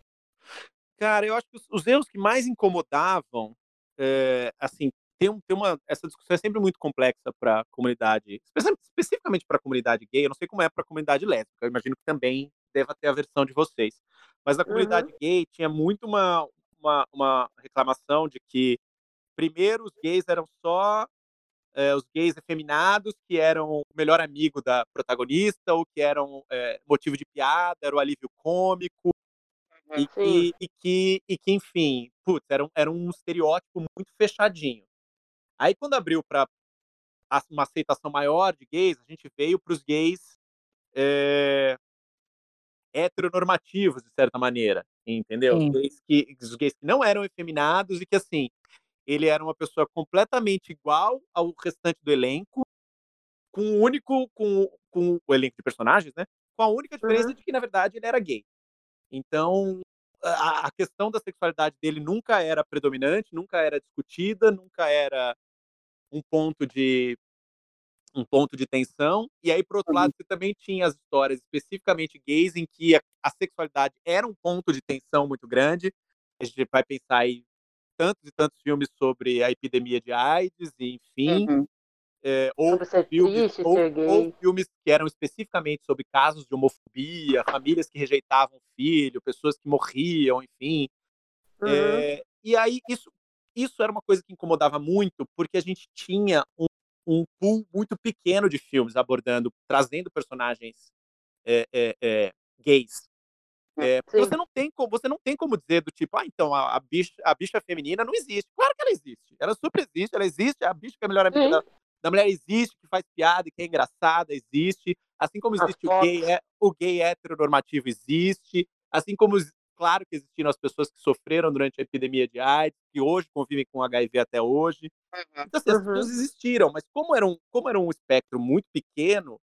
Cara, eu acho que os, os erros que mais incomodavam, é, assim, tem, tem uma, essa discussão é sempre muito complexa para a comunidade, especificamente para a comunidade gay. Eu não sei como é para a comunidade lésbica. Eu imagino que também deva ter a versão de vocês. Mas na comunidade uhum. gay tinha muito uma, uma, uma reclamação de que, primeiro, os gays eram só é, os gays efeminados, que eram o melhor amigo da protagonista, ou que eram é, motivo de piada, era o alívio cômico, e que, e, que, e que, enfim, putz, era, um, era um estereótipo muito fechadinho. Aí, quando abriu para uma aceitação maior de gays, a gente veio para os gays é, heteronormativos, de certa maneira, entendeu? Os gays, que, os gays que não eram efeminados e que, assim, ele era uma pessoa completamente igual ao restante do elenco, com o único, com, com o elenco de personagens, né? Com a única diferença uhum. de que, na verdade, ele era gay. Então, a, a questão da sexualidade dele nunca era predominante, nunca era discutida, nunca era um ponto de um ponto de tensão. E aí, por outro lado, você também tinha as histórias especificamente gays em que a, a, sexualidade era um ponto de tensão muito grande. A gente vai pensar aí tantos e tantos filmes sobre a epidemia de AIDS, e, enfim. Uhum. É, ou, filmes, triste, ou, ou, filmes que eram especificamente sobre casos de homofobia, famílias que rejeitavam o filho, pessoas que morriam, enfim. Uhum. É, e aí, isso, isso era uma coisa que incomodava muito, porque a gente tinha um um pool muito pequeno de filmes abordando, trazendo personagens é, é, é, gays. É, porque você não, tem como, você não tem como dizer do tipo, ah, então a, a, bicha, a bicha feminina não existe. Claro que ela existe. Ela super existe, ela existe, a bicha que é a melhor amiga da, da, mulher existe, que faz piada que é engraçada, existe. Assim como existe o gay, é, o gay heteronormativo existe. Assim como, claro que existiram as pessoas que sofreram durante a epidemia de AIDS, que hoje convivem com HIV até hoje. Uhum. Então, assim, as pessoas uhum. existiram, mas como era um, como era um espectro muito pequeno,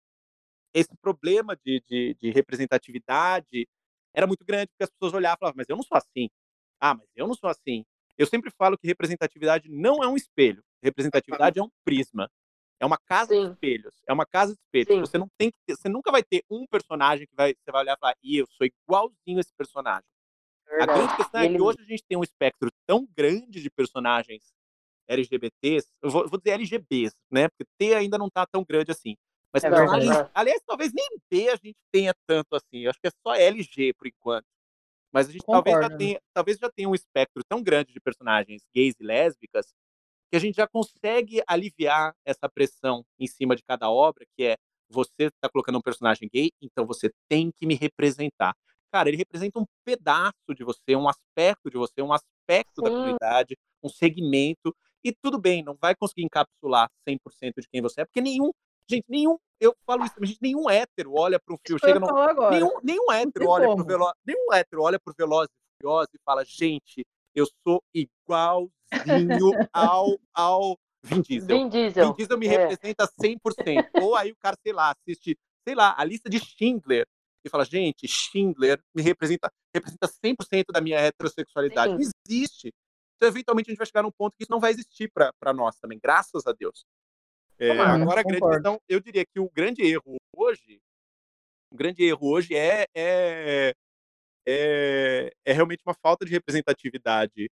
esse problema de, de, de representatividade era muito grande, porque as pessoas olhavam e falavam, mas eu não sou assim. Ah, mas eu não sou assim. Eu sempre falo que representatividade não é um espelho. Representatividade é um prisma. É uma casa Sim. de espelhos. É uma casa de espelhos. Sim. Você não tem que ter, você nunca vai ter um personagem que vai, você vai olhar e falar, e eu sou igualzinho a esse personagem. Verdade. A grande questão é que hoje a gente tem um espectro tão grande de personagens LGBTs, eu vou, vou dizer LGBs, né? Porque T ainda não tá tão grande assim. Mas é personagens. Verdade. Aliás, talvez nem B a gente tenha tanto assim. Eu acho que é só LG por enquanto. Mas a gente talvez já, tenha, talvez já tenha um espectro tão grande de personagens gays e lésbicas que a gente já consegue aliviar essa pressão em cima de cada obra, que é você está colocando um personagem gay, então você tem que me representar. Cara, ele representa um pedaço de você, um aspecto de você, um aspecto Sim. da comunidade, um segmento. E tudo bem, não vai conseguir encapsular 100% de quem você é, porque nenhum Gente, nenhum. Eu falo isso, gente, nenhum hétero olha para um filme. Chega no, nenhum, nenhum hétero olha pro Veloz. Nenhum hétero olha pro Veloz e Furioso e fala, gente, eu sou igualzinho ao, ao Vin Diesel. Vin Diesel. Vin Diesel me é. representa 100%. Ou aí o cara, sei lá, assiste, sei lá, a lista de Schindler e fala, gente, Schindler me representa, representa 100% da minha heterossexualidade. Sim. Não existe. Então, eventualmente, a gente vai chegar num ponto que isso não vai existir para nós também, graças a Deus. É, agora, a grande questão, eu diria que o grande erro hoje, o grande erro hoje é, é, é, é realmente uma falta de representatividade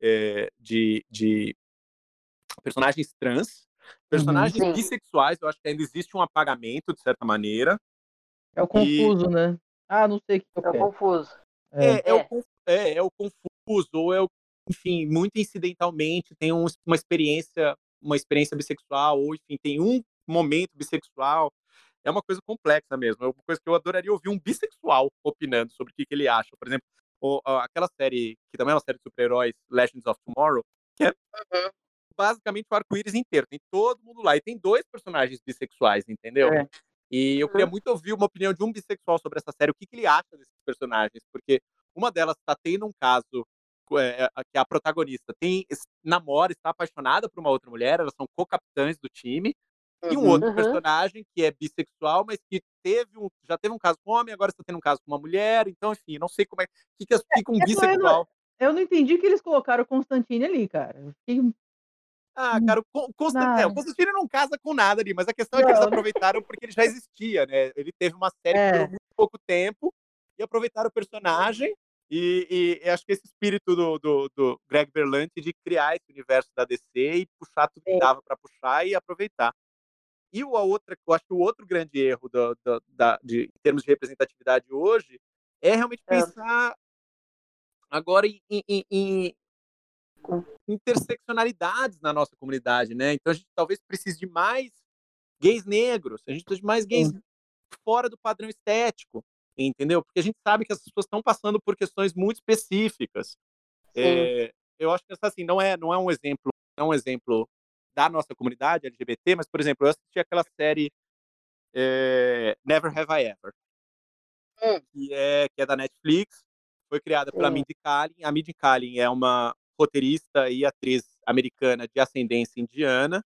é, de, de personagens trans, personagens uhum. bissexuais, eu acho que ainda existe um apagamento, de certa maneira. É o confuso, e... né? Ah, não sei o que é. o confuso. É, é, é, o, é, é o confuso, ou é o, enfim, muito incidentalmente tem um, uma experiência uma experiência bissexual, ou enfim, tem um momento bissexual. É uma coisa complexa mesmo. É uma coisa que eu adoraria ouvir um bissexual opinando sobre o que, que ele acha. Por exemplo, o, aquela série, que também é uma série de super-heróis, Legends of Tomorrow, que é uhum. basicamente o arco-íris inteiro. Tem todo mundo lá. E tem dois personagens bissexuais, entendeu? É. E eu queria muito ouvir uma opinião de um bissexual sobre essa série, o que, que ele acha desses personagens, porque uma delas está tendo um caso é, que a protagonista tem namora, está apaixonada por uma outra mulher, elas são co-capitães do time. E um outro uhum. personagem que é bissexual, mas que teve um, já teve um caso com um homem, agora está tendo um caso com uma mulher. Então, enfim, não sei como é que, que fica um bissexual. Eu não entendi que eles colocaram o Constantine ali, cara. Fiquei... Ah, cara, o, Constantine, é, o Constantine não casa com nada ali, mas a questão não. é que eles aproveitaram porque ele já existia, né? Ele teve uma série é. por muito pouco tempo e aproveitaram o personagem e, e, acho que esse espírito do, do, do, Greg Berlanti de criar esse universo da DC e puxar tudo que dava para puxar e aproveitar. E a outra, eu acho que o outro grande erro do, do, da, de, em termos de representatividade hoje é realmente é. pensar agora em, em, em, interseccionalidades na nossa comunidade, né? Então a gente talvez precise de mais gays negros, a gente precisa de mais gays fora do padrão estético entendeu? Porque a gente sabe que as pessoas estão passando por questões muito específicas. É, eu acho que assim não é não é um exemplo não é um exemplo da nossa comunidade LGBT, mas por exemplo eu assisti aquela série é, Never Have I Ever, hum. que é que é da Netflix, foi criada pela Mindy Kaling. A Mindy Kaling é uma roteirista e atriz americana de ascendência indiana.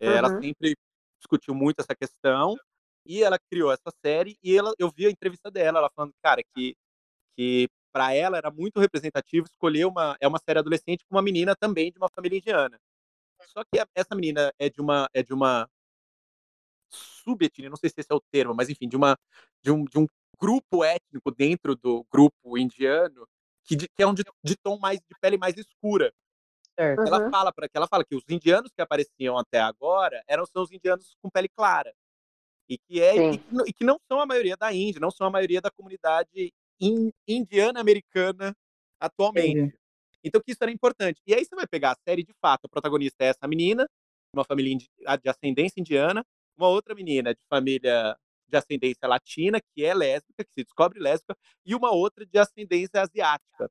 Uhum. Ela sempre discutiu muito essa questão e ela criou essa série e ela, eu vi a entrevista dela, ela falando, cara, que, que para ela era muito representativo escolher uma é uma série adolescente com uma menina também de uma família indiana. Só que essa menina é de uma é de uma subetnia, não sei se esse é o termo, mas enfim, de uma de um, de um grupo étnico dentro do grupo indiano que, de, que é um de, de, tom mais de pele mais escura. Certo. Ela uhum. fala para que ela fala que os indianos que apareciam até agora eram são os indianos com pele clara. E que, é, e que, e que, não são a maioria da Índia, não são a maioria da comunidade in, indiana-americana atualmente. Então, que isso era importante. E aí você vai pegar a série, de fato, a protagonista é essa menina, uma família de ascendência indiana, uma outra menina de família de ascendência latina, que é lésbica, que se descobre lésbica, e uma outra de ascendência asiática.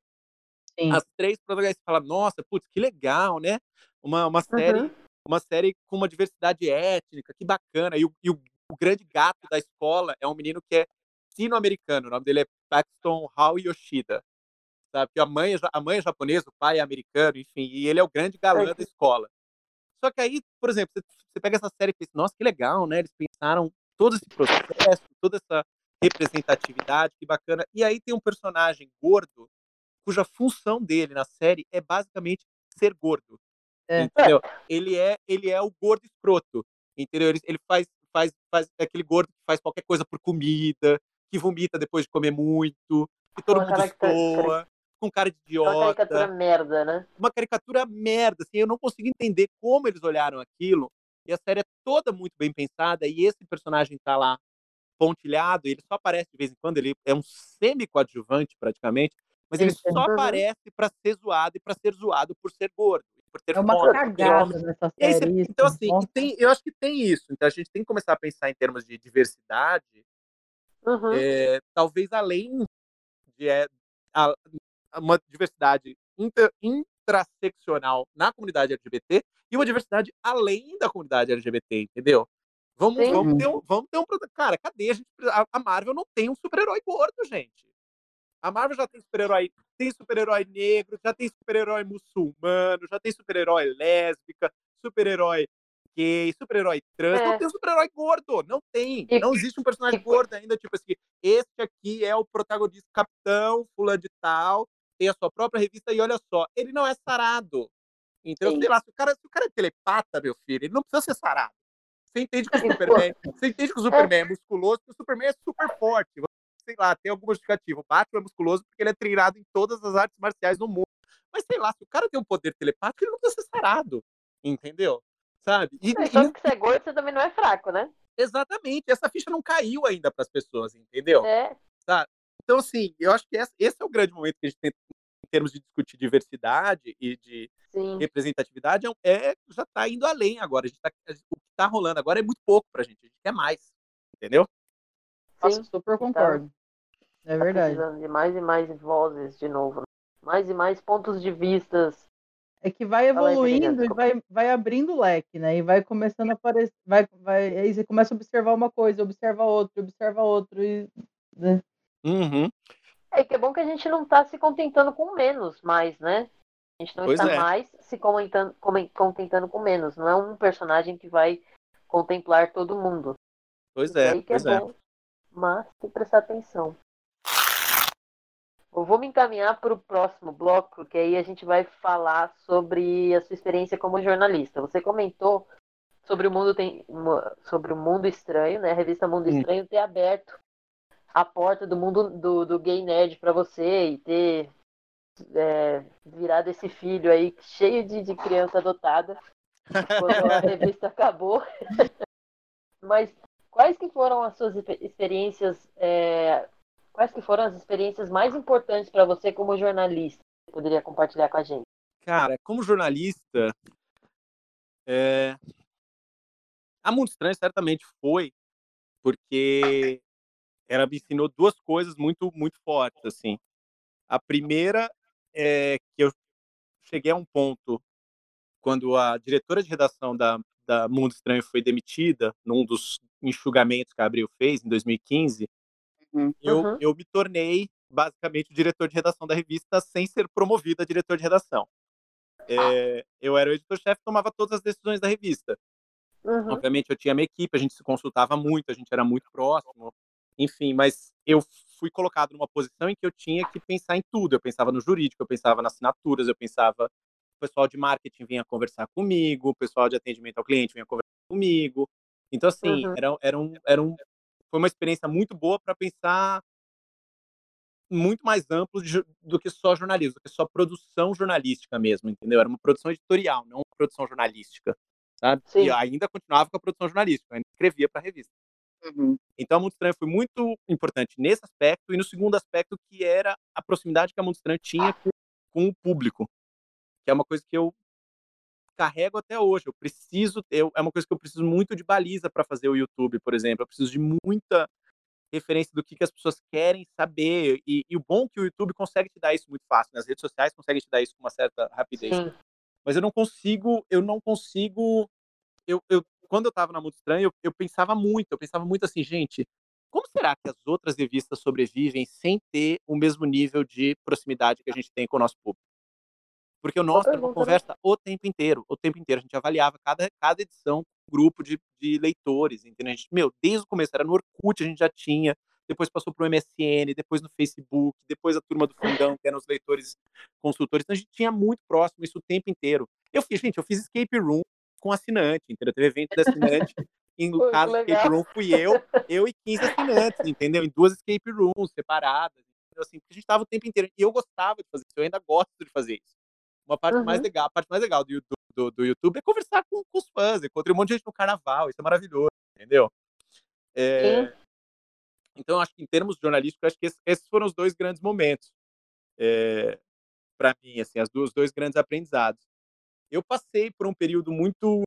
Sim. As três protagonistas falam, nossa, putz, que legal, né? Uma, uma série uhum. uma série com uma diversidade étnica, que bacana. E, o, e o, o grande gato da escola é um menino que é sino-americano, o nome dele é Paxton Hao Yoshida. Sabe? Que a mãe, é, a mãe é japonesa, o pai é americano, enfim, e ele é o grande galã da escola. Só que aí, por exemplo, você, você pega essa série e pensa, nossa, que legal, né? Eles pensaram todo esse processo, toda essa representatividade, que bacana. E aí tem um personagem gordo, cuja função dele na série é basicamente ser gordo. É. Entendeu? Ele é, ele é o gordo escroto. Entendeu? Ele, ele faz, faz, faz aquele gordo que faz qualquer coisa por comida, que vomita depois de comer muito, que todo Uma mundo estoa, com cara de idiota. Uma caricatura merda, né? Uma caricatura merda, assim, eu não consigo entender como eles olharam aquilo. E a série é toda muito bem pensada, e esse personagem tá lá pontilhado, ele só aparece de vez em quando, ele é um semi-coadjuvante praticamente, mas ele só aparece para ser zoado e para ser zoado por ser gordo. Por ter é uma fome, cagada nessa série. Isso, então, assim, tem, eu acho que tem isso. Então, a gente tem que começar a pensar em termos de diversidade, uhum. é, talvez além de é, a, uma diversidade inter, intraseccional na comunidade LGBT e uma diversidade além da comunidade LGBT, entendeu? Vamos, vamos, ter um, vamos ter um. Cara, cadê a gente? A Marvel não tem um super-herói gordo, gente. A Marvel já tem super-herói, tem super-herói negro, já tem super-herói muçulmano, já tem super-herói lésbica, super-herói gay, super-herói trans, é. não tem um super-herói gordo, não tem. E, não existe um personagem e, gordo ainda, tipo assim, este aqui é o protagonista capitão, fulano de tal, tem a sua própria revista e olha só, ele não é sarado. Então, Sim. sei lá, se o, cara, se o cara é telepata, meu filho, ele não precisa ser sarado. Você entende que o Superman, você entende que o Superman é musculoso, porque o Superman é super forte sei lá, tem algum justificativo. O Batman é musculoso porque ele é treinado em todas as artes marciais do mundo. Mas sei lá, se o cara tem um poder telepático, ele não precisa ser sarado. Entendeu? Sabe? E, é, só e... que você é gordo, você também não é fraco, né? Exatamente. Essa ficha não caiu ainda para as pessoas, entendeu? É. Sabe? Então, assim, eu acho que esse é o grande momento que a gente tem em termos de discutir diversidade e de Sim. representatividade, é, é já está indo além agora. A gente tá, o que está rolando agora é muito pouco para a gente. A gente quer mais. Entendeu? Sim, super concordo. Tá, é verdade. Tá de mais e mais vozes de novo. Mais e mais pontos de vistas. É que vai evoluindo e vai, vai abrindo o leque, né? E vai começando a aparecer. Vai, vai, aí você começa a observar uma coisa, observa outra, observa outra. E, né? Uhum. É que é bom que a gente não está se contentando com menos mais, né? A gente não pois está é. mais se contentando, contentando com menos. Não é um personagem que vai contemplar todo mundo. Pois é, é pois é. Bom mas tem que prestar atenção. Eu vou me encaminhar para o próximo bloco, que aí a gente vai falar sobre a sua experiência como jornalista. Você comentou sobre o mundo tem sobre o mundo estranho, né? A revista Mundo Estranho ter aberto a porta do mundo do, do gay nerd para você e ter é, virado esse filho aí cheio de, de criança adotada quando a revista acabou. Mas Quais que foram as suas experiências, é, quais que foram as experiências mais importantes para você como jornalista? Você poderia compartilhar com a gente? Cara, como jornalista, é... a Mundo Estranho certamente foi, porque ela me ensinou duas coisas muito, muito fortes, assim. A primeira é que eu cheguei a um ponto quando a diretora de redação da, da Mundo Estranho foi demitida, num dos enxugamentos que a Abril fez em 2015, uhum. eu, eu me tornei basicamente o diretor de redação da revista sem ser promovido a diretor de redação. É, eu era o editor-chefe, tomava todas as decisões da revista. Uhum. Obviamente eu tinha minha equipe, a gente se consultava muito, a gente era muito próximo, enfim, mas eu fui colocado numa posição em que eu tinha que pensar em tudo. Eu pensava no jurídico, eu pensava nas assinaturas, eu pensava o pessoal de marketing vinha conversar comigo, o pessoal de atendimento ao cliente vinha conversar comigo. Então, assim, uhum. era, era, um, era um, foi uma experiência muito boa para pensar muito mais amplo de, do que só jornalismo, do que só produção jornalística mesmo, entendeu? Era uma produção editorial, não uma produção jornalística, sabe? Sim. E ainda continuava com a produção jornalística, ainda escrevia para a revista. Uhum. Então, a Mundo Estranho foi muito importante nesse aspecto e no segundo aspecto, que era a proximidade que a Mundo Estranho tinha com, com o público, que é uma coisa que eu carrego até hoje. Eu preciso, eu, é uma coisa que eu preciso muito de baliza para fazer o YouTube, por exemplo. Eu preciso de muita referência do que, que as pessoas querem saber. E, e, o bom é que o YouTube consegue te dar isso muito fácil. Nas né? redes sociais consegue te dar isso com uma certa rapidez. Sim. Mas eu não consigo, eu não consigo. Eu, eu quando eu estava na Mundo Estranho, eu, eu pensava muito, eu pensava muito assim, gente, como será que as outras revistas sobrevivem sem ter o mesmo nível de proximidade que a gente tem com o nosso público? Porque o nosso era uma né? conversa o tempo inteiro, o tempo inteiro. A gente avaliava cada, cada edição um grupo de, de leitores, entendeu? A gente, meu, desde o começo, era no Orkut, a gente já tinha, depois passou para o MSN, depois no Facebook, depois a turma do fundão, que eram os leitores consultores. Então a gente tinha muito próximo isso o tempo inteiro. Eu fiz, gente, eu fiz escape room com assinante, entendeu? Teve evento de assinante. Em Pô, caso do escape room fui eu, eu e 15 assinantes, entendeu? Em duas escape rooms separadas. Entendeu? Assim, porque a gente estava o tempo inteiro. E eu gostava de fazer isso, eu ainda gosto de fazer isso. Uma parte uhum. mais legal, a parte mais legal do YouTube, do, do YouTube é conversar com, com, os fãs. Encontrei um monte de gente no carnaval, isso é maravilhoso, entendeu? É, então, acho que em termos jornalísticos, acho que esses, esses foram os dois grandes momentos é, para mim, assim, as duas, os dois grandes aprendizados. Eu passei por um período muito,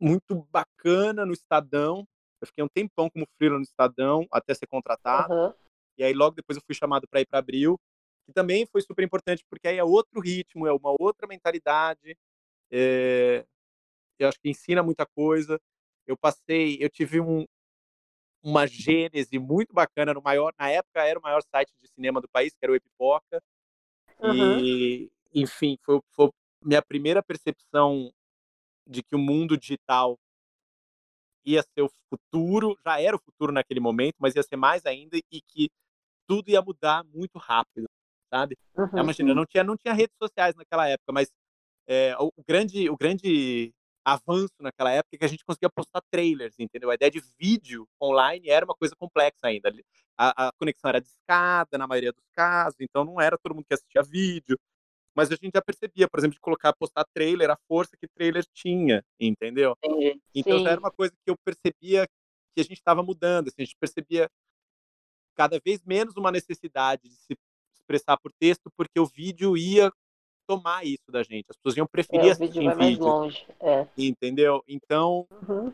muito bacana no Estadão. Eu fiquei um tempão como freelancer no Estadão até ser contratado. Uhum. E aí logo depois eu fui chamado para ir para Abril que também foi super importante, porque aí é outro ritmo, é uma outra mentalidade. É, eu acho que ensina muita coisa. Eu passei, eu tive um, uma gênese muito bacana no maior, na época era o maior site de cinema do país, que era o Epipoca. Uhum. E, enfim, foi, foi minha primeira percepção de que o mundo digital ia ser o futuro, já era o futuro naquele momento, mas ia ser mais ainda e que tudo ia mudar muito rápido sabe? Uhum. Imagina, não tinha, não tinha redes sociais naquela época, mas é, o, grande, o grande avanço naquela época é que a gente conseguia postar trailers, entendeu? A ideia de vídeo online era uma coisa complexa ainda. A, a conexão era discada na maioria dos casos, então não era todo mundo que assistia vídeo. Mas a gente já percebia, por exemplo, de colocar, postar trailer, a força que trailer tinha, entendeu? Sim. Então já era uma coisa que eu percebia que a gente estava mudando, assim, a gente percebia cada vez menos uma necessidade de se expressar por texto, porque o vídeo ia tomar isso da gente. As pessoas iam preferir é, assistir vídeo. Mais longe. É. Entendeu? Então, uhum.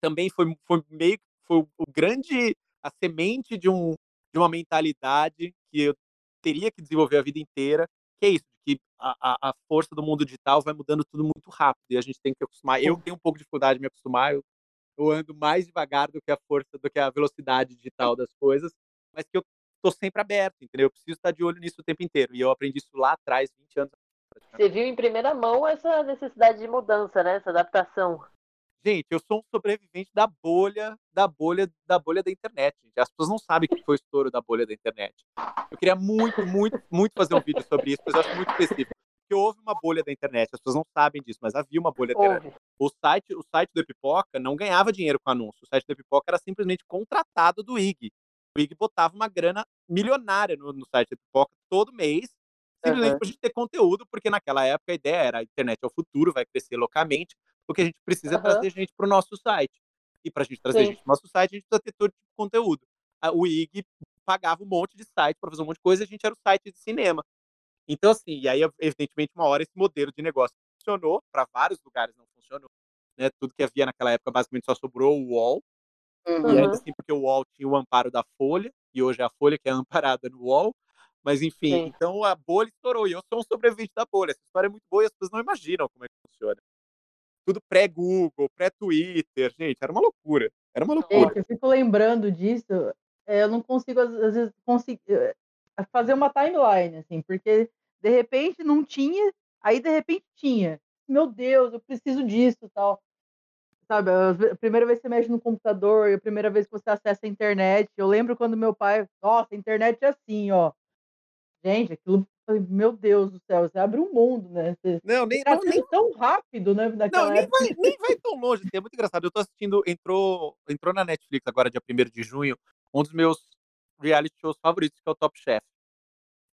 também foi, foi meio foi o grande a semente de um de uma mentalidade que eu teria que desenvolver a vida inteira, que é isso, que a, a força do mundo digital vai mudando tudo muito rápido e a gente tem que acostumar. Eu tenho um pouco de dificuldade de me acostumar, eu, eu ando mais devagar do que a força, do que a velocidade digital das coisas, mas que eu tô sempre aberto, entendeu? Eu preciso estar de olho nisso o tempo inteiro. E eu aprendi isso lá atrás, 20 anos Você viu em primeira mão essa necessidade de mudança, né? Essa adaptação. Gente, eu sou um sobrevivente da bolha, da bolha, da bolha da internet. Gente. As pessoas não sabem o que foi o estouro da bolha da internet. Eu queria muito, muito, muito fazer um vídeo sobre isso, mas eu acho muito específico. Porque houve uma bolha da internet, as pessoas não sabem disso, mas havia uma bolha da internet. O site, o site do Epipoca não ganhava dinheiro com anúncio. O site do Epipoca era simplesmente contratado do IG o IG botava uma grana milionária no, no site da Pipoca todo mês, simplesmente uhum. pra gente ter conteúdo, porque naquela época a ideia era a internet é o futuro, vai crescer loucamente, porque a gente precisa uhum. trazer gente para o nosso site. E para a gente trazer Sim. gente para o nosso site, a gente precisa ter todo tipo de conteúdo. O IG pagava um monte de site para fazer um monte de coisa, e a gente era o site de cinema. Então, assim, e aí, evidentemente, uma hora esse modelo de negócio funcionou, para vários lugares não funcionou. Né? Tudo que havia naquela época basicamente só sobrou o UOL, Uhum. E ainda assim, porque o UOL tinha o amparo da Folha, e hoje é a Folha que é amparada no UOL. Mas enfim, Sim. então a bolha estourou. E eu sou um sobrevivente da bolha. Essa história é muito boa e as pessoas não imaginam como é que funciona. Tudo pré-Google, pré-Twitter, gente, era uma loucura. Era uma loucura. Gente, eu fico lembrando disso, é, eu não consigo, às vezes, consigo, é, fazer uma timeline, assim, porque de repente não tinha, aí de repente tinha. Meu Deus, eu preciso disso tal sabe? A primeira vez que você mexe no computador, a primeira vez que você acessa a internet. Eu lembro quando meu pai, nossa, a internet é assim, ó. Gente, aquilo, meu Deus do céu, você abre um mundo, né? Você, não, nem, não, nem tão rápido, né? Não, nem vai, nem vai, tão longe. Assim, é muito engraçado. Eu tô assistindo, entrou, entrou na Netflix agora, dia 1 de junho, um dos meus reality shows favoritos, que é o Top Chef.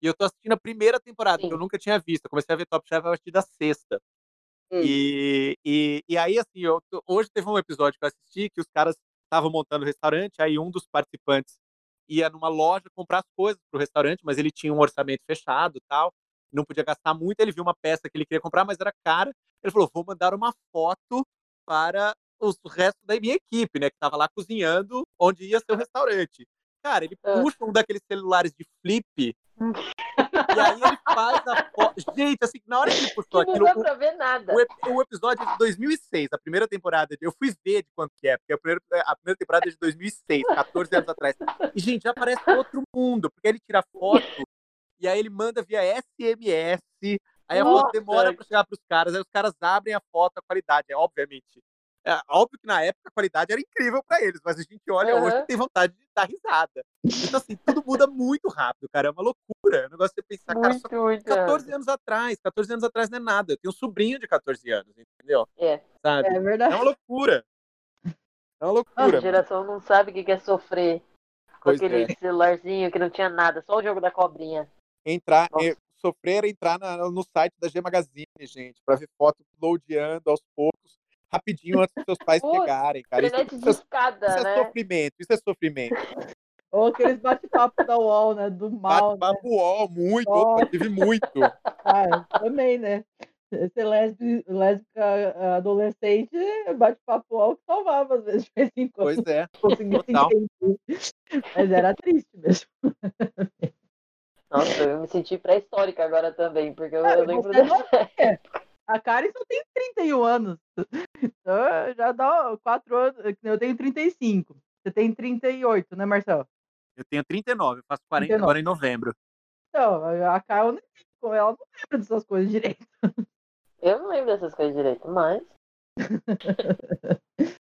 E eu tô assistindo a primeira temporada, Sim. que eu nunca tinha visto. Eu comecei a ver Top Chef a partir da sexta. Hum. E, e, e aí, assim, eu, hoje teve um episódio que eu assisti que os caras estavam montando o restaurante, aí um dos participantes ia numa loja comprar as coisas pro restaurante, mas ele tinha um orçamento fechado tal. não podia gastar muito. Ele viu uma peça que ele queria comprar, mas era cara. Ele falou: vou mandar uma foto para os resto da minha equipe, né? Que estava lá cozinhando onde ia ser o restaurante. Cara, ele Ah. puxa um daqueles celulares de flip. e aí ele faz a foto. Gente, assim, na hora que ele puxou Que não aquilo, dá o, pra ver nada. o, o episódio é de 2006, a primeira temporada. Eu fui ver de quanto que é, porque a primeira, a primeira temporada é de 2006, 14 anos atrás. E, gente, já parece outro mundo, porque ele tira foto e aí ele manda via SMS. Aí a foto Nossa. demora para chegar para os caras, aí os caras abrem a foto, a qualidade. É obviamente. É, óbvio que na época a qualidade era incrível para eles, mas a gente olha hoje Aham. e tem vontade de dar risada. Então, assim, tudo muda muito rápido, cara. É uma loucura. O negócio é você pensar, cara, só Muito, muito. 14 anos atrás. 14 anos atrás não é nada. Eu tenho um sobrinho de 14 anos, entendeu? É. Sabe? É É verdade. uma loucura. É uma Nossa, loucura. a geração não sabe o que é sofrer com Pois aquele é. celularzinho que não tinha nada, só o jogo da cobrinha. Entrar, eh, sofrer entrar na- no site da G Magazine, gente, pra ver foto loadando aos poucos, rapidinho antes dos seus pais Putz, chegarem, cara. Isso, isso de é, escada, isso é né? sofrimento, isso é sofrimento. Ou aqueles bate-papo da UOL, né? Do mal, né? Bate-papo UOL, muito, opa, tive muito. Ah, também, né? Ser lésbi- lésbica ah, adolescente, bate-papo UOL que salvava, às vezes, de vez em quando. Pois é. conseguia. Mas era triste mesmo. Nossa, eu me senti pré-histórica agora também, porque eu, Cara, eu lembro você dessa. A Karen só tem 31 anos. Então, já dá 4 anos. Eu tenho 35. Você tem 38, né, Marcelo? Eu tenho 39, eu faço 40 39. agora em novembro. Então, a Karen, ela não lembra dessas coisas direito. Eu não lembro dessas coisas direito, mas.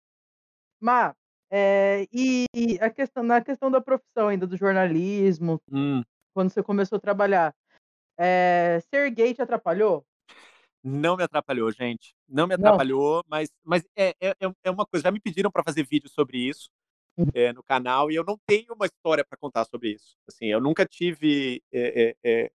Mas, é, e a questão, na questão da profissão ainda, do jornalismo, Hum, quando você começou a trabalhar, é, ser gay te atrapalhou? Não me atrapalhou, gente. Não me Não? atrapalhou, mas, mas é, é, é- é uma coisa. Já me pediram para fazer vídeo sobre isso é, no canal e eu não tenho uma história para contar sobre isso. Assim, eu nunca tive. É, é, é,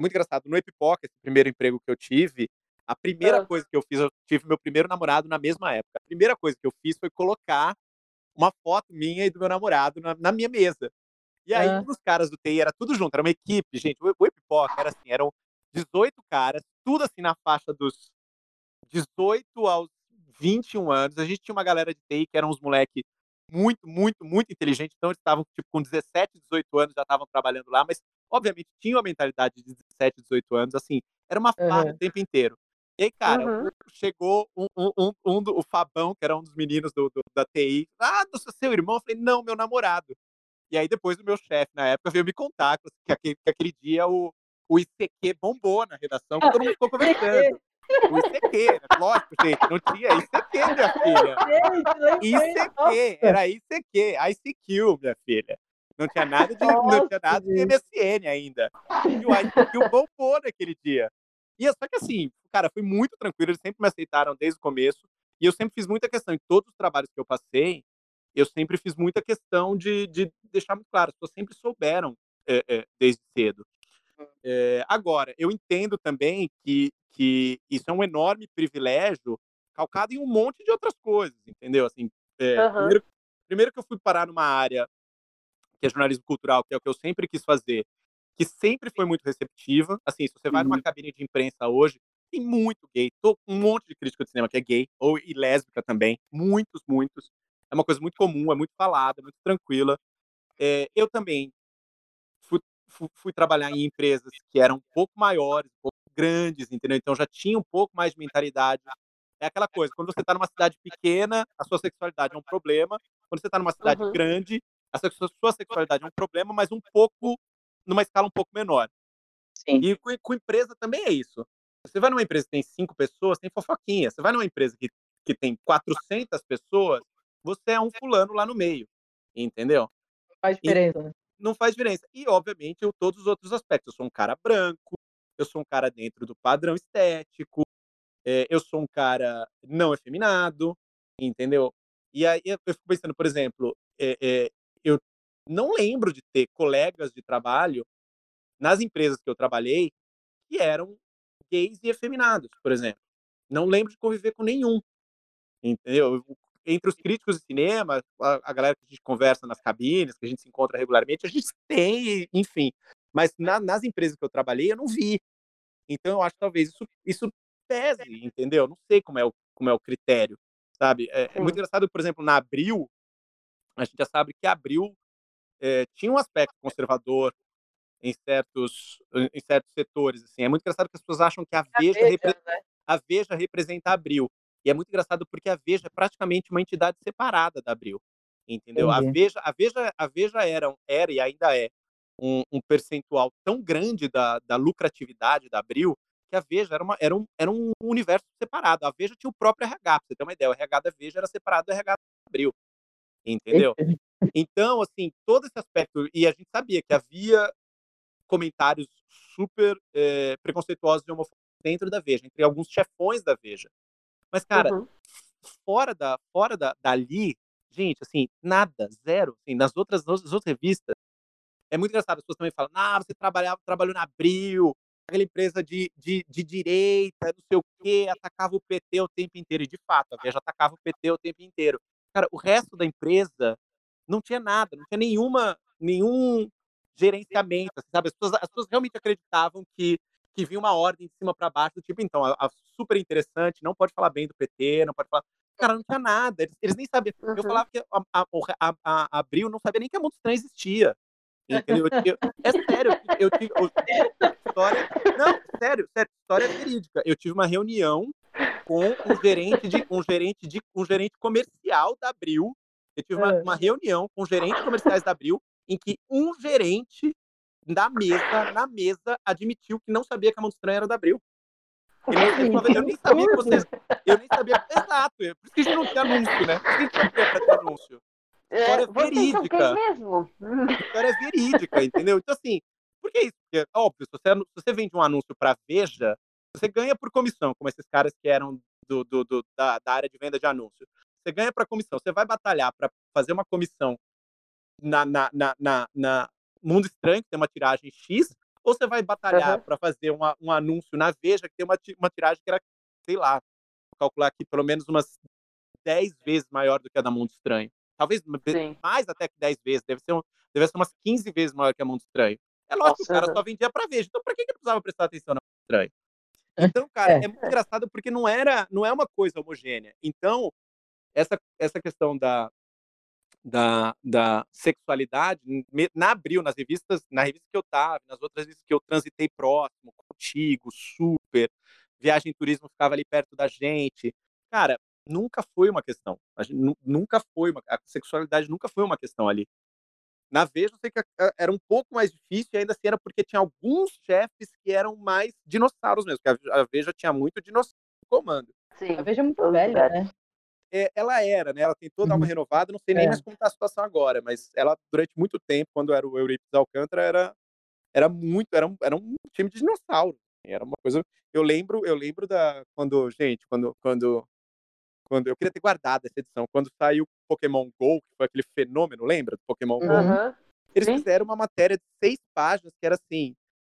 muito engraçado. No Epipoca, esse primeiro emprego que eu tive, a primeira Ah. coisa que eu fiz, eu tive meu primeiro namorado na mesma época. A primeira coisa que eu fiz foi colocar uma foto minha e do meu namorado na, na minha mesa. E aí, Ah. um dos caras do TI era tudo junto, era uma equipe, gente. O, o Epipoca era assim, eram 18 caras, tudo assim na faixa dos 18 aos 21 anos. A gente tinha uma galera de TI que eram uns moleque muito, muito, muito inteligentes. Então, eles estavam tipo, com 17, 18 anos, já estavam trabalhando lá, mas obviamente tinham a mentalidade de 17, 18 anos. Assim, era uma farra Aham. o tempo inteiro. E aí, cara, Uhum. chegou um, um, um, um do, o Fabão, que era um dos meninos do, do- da TI. Ah, não sou seu irmão? Eu falei, não, meu namorado. E aí, depois o meu chefe, na época, veio me contar que aquele, que aquele dia o, o ICQ bombou na redação, que todo mundo ficou conversando. O ICQ, né? lógico, gente, não tinha ICQ, minha filha. ICQ, era ICQ, ICQ, minha filha. Não tinha nada de, não Nossa, tinha nada de. MSN ainda. E o ICQ bombou naquele dia. E é só que assim, cara, foi muito tranquilo, eles sempre me aceitaram desde o começo. E eu sempre fiz muita questão, em todos os trabalhos que eu passei, eu sempre fiz muita questão de, de deixar muito claro, as pessoas sempre souberam é, é, desde cedo. É, agora, eu entendo também que, que isso é um enorme privilégio calcado em um monte de outras coisas, entendeu? Assim, é, Aham. primeiro, primeiro que eu fui parar numa área que é jornalismo cultural, que é o que eu sempre quis fazer, que sempre foi muito receptiva. Assim, se você vai numa Uhum. cabine de imprensa hoje, tem muito gay, tô um monte de crítico de cinema que é gay, ou e lésbica também, muitos, muitos. É uma coisa muito comum, é muito falada, muito tranquila. É, eu também fui, trabalhar em empresas que eram um pouco maiores, um pouco grandes, entendeu? Então já tinha um pouco mais de mentalidade. É aquela coisa, quando você está numa cidade pequena, a sua sexualidade é um problema. Quando você está numa cidade Uhum. grande, a sua, sua sexualidade é um problema, mas um pouco, numa escala um pouco menor. Sim. E com, com empresa também é isso. Você vai numa empresa que tem cinco pessoas, tem fofoquinha. Você vai numa empresa que, que tem 400 pessoas, você é um fulano lá no meio, entendeu? Faz diferença, né? Não faz diferença. E, obviamente, eu, todos os outros aspectos. Eu sou um cara branco, eu sou um cara dentro do padrão estético, é, eu sou um cara não efeminado, entendeu? E aí eu fico pensando, por exemplo, é, é, eu não lembro de ter colegas de trabalho nas empresas que eu trabalhei que eram gays e efeminados, por exemplo. Não lembro de conviver com nenhum, entendeu? Entre os críticos de cinema, a, a galera que a gente conversa nas cabines, que a gente se encontra regularmente, a gente tem, enfim. Mas na, nas empresas que eu trabalhei, eu não vi. Então, eu acho que talvez isso, isso pese, entendeu? Não sei como é o, como é o critério, sabe? É, é muito engraçado, por exemplo, na Abril, a gente já sabe que Abril é, tinha um aspecto conservador em certos, em certos setores. Assim. É muito engraçado que as pessoas acham que a Veja, a Veja, repre... né? a Veja representa Abril. E é muito engraçado porque a Veja é praticamente uma entidade separada da Abril. Entendeu? A Veja, a Veja, a Veja era, era e ainda é um, um percentual tão grande da, da, lucratividade da Abril que a Veja era, uma, era, um, era um universo separado. A Veja tinha o próprio RH, pra você ter uma ideia. O RH da Veja era separado do RH da Abril. Entendeu? Então, assim, todo esse aspecto. E a gente sabia que havia comentários super é, preconceituosos e homofóbicos dentro da Veja, entre alguns chefões da Veja. Mas, cara, uhum. fora, da, fora da, dali, gente, assim, nada, zero. Assim, nas, outras, nas outras revistas, é muito engraçado, as pessoas também falam, ah, você trabalhava, trabalhou na Abril, aquela empresa de, de, de direita, não sei o quê, atacava o PT o tempo inteiro. E, de fato, a Veja atacava o PT o tempo inteiro. Cara, o resto da empresa não tinha nada, não tinha nenhuma, nenhum gerenciamento, assim, sabe? As pessoas, as pessoas realmente acreditavam que que vinha uma ordem de cima para baixo, tipo, então, a, a, super interessante, não pode falar bem do PT, não pode falar. Cara, não tinha nada, eles, eles nem sabiam. Uhum. Eu falava que a, a, a, a, Abril não sabia nem que a Mundo Estranho existia. Entendeu? Eu, eu, é sério, eu tive. História. Não, sério, sério, história verídica. Eu tive uma reunião com um gerente de um gerente de um gerente comercial da Abril. Eu tive uma, uma reunião com gerentes comerciais da Abril em que um gerente na mesa, na mesa, admitiu que não sabia que a Mão Estranha era da Abril. Eu, eu, eu, nem sabia que vocês. Eu nem sabia. Exato, é por isso que a gente não tinha anúncio, né? Por isso que a gente não tinha anúncio. História é, verídica. Mesmo? História verídica, entendeu? Então, assim, por que isso? Porque, óbvio, se você, se você vende um anúncio para Veja, você ganha por comissão, como esses caras que eram do, do, do da, da, área de venda de anúncio. Você ganha para comissão. Você vai batalhar para fazer uma comissão na, na, na, na, na Mundo Estranho, que tem uma tiragem X, ou você vai batalhar uhum. para fazer uma, um anúncio na Veja, que tem uma, uma tiragem que era, sei lá, vou calcular aqui, pelo menos umas 10 vezes maior do que a da Mundo Estranho. Talvez Sim. mais até que 10 vezes, deve ser, um, deve ser umas 15 vezes maior que a Mundo Estranho. É lógico que o cara só vendia para Veja, então para que ele precisava prestar atenção na Mundo Estranho? Então, cara, é, é muito engraçado porque não era, não é uma coisa homogênea. Então, essa, essa questão da, da, da sexualidade na Abril, nas revistas, na revista que eu tava, nas outras revistas que eu transitei próximo, contigo, super, viagem e turismo ficava ali perto da gente. Cara, nunca foi uma questão. A gente, nunca foi uma, a sexualidade nunca foi uma questão ali. Na Veja, eu sei que era um pouco mais difícil, e ainda assim era porque tinha alguns chefes que eram mais dinossauros mesmo, porque a Veja tinha muito dinossauro no comando. Sim, a Veja é muito velha, né? É, ela era, né? Ela tentou dar uma uhum. renovada, não sei nem é. mais como está a situação agora, mas ela, durante muito tempo, quando era o Eurípides Alcântara, era, era muito, era um, era um time de dinossauro. Assim, era uma coisa. Eu lembro, eu lembro da. Quando, gente, quando. quando quando eu queria ter guardado essa edição, quando saiu Pokémon GO, que foi aquele fenômeno, lembra do Pokémon GO? Uhum. Eles Sim. fizeram uma matéria de seis páginas que era assim: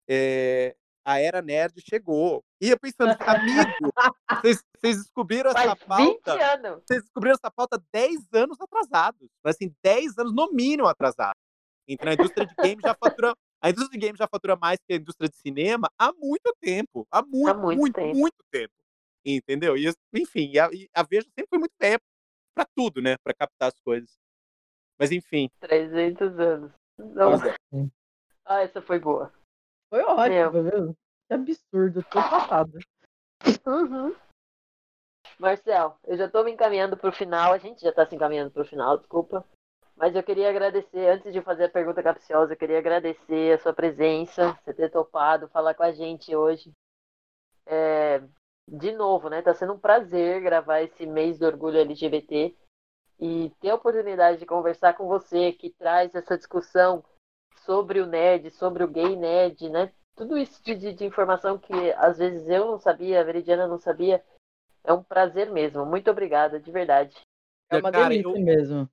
é, a era nerd chegou. E eu pensando, amigo, vocês, descobriram essa pauta. Vocês descobriram essa pauta 10 anos atrasados. Assim, 10 anos no mínimo atrasados. Então a indústria de games já fatura. A indústria de games já fatura mais que a indústria de cinema há muito tempo. Há muito, há muito, muito, tempo. muito tempo. Entendeu? E, enfim, a, a Veja sempre foi muito velha pra tudo, né? Pra captar as coisas. Mas enfim. 300 anos. Não. É. Ah, essa foi boa. Foi ótimo, viu? Absurdo, tô passada. Uhum. Marcel, eu já tô me encaminhando pro final, a gente já tá se encaminhando pro final, desculpa. Mas eu queria agradecer, antes de fazer a pergunta capciosa, eu queria agradecer a sua presença, você ter topado falar com a gente hoje. É, de novo, né? Tá sendo um prazer gravar esse mês do orgulho LGBT e ter a oportunidade de conversar com você que traz essa discussão sobre o nerd, sobre o gay nerd, né? Tudo isso de, de informação que às vezes eu não sabia, a Veridiana não sabia. É um prazer mesmo. Muito obrigada, de verdade. É uma Cara, delícia eu... mesmo.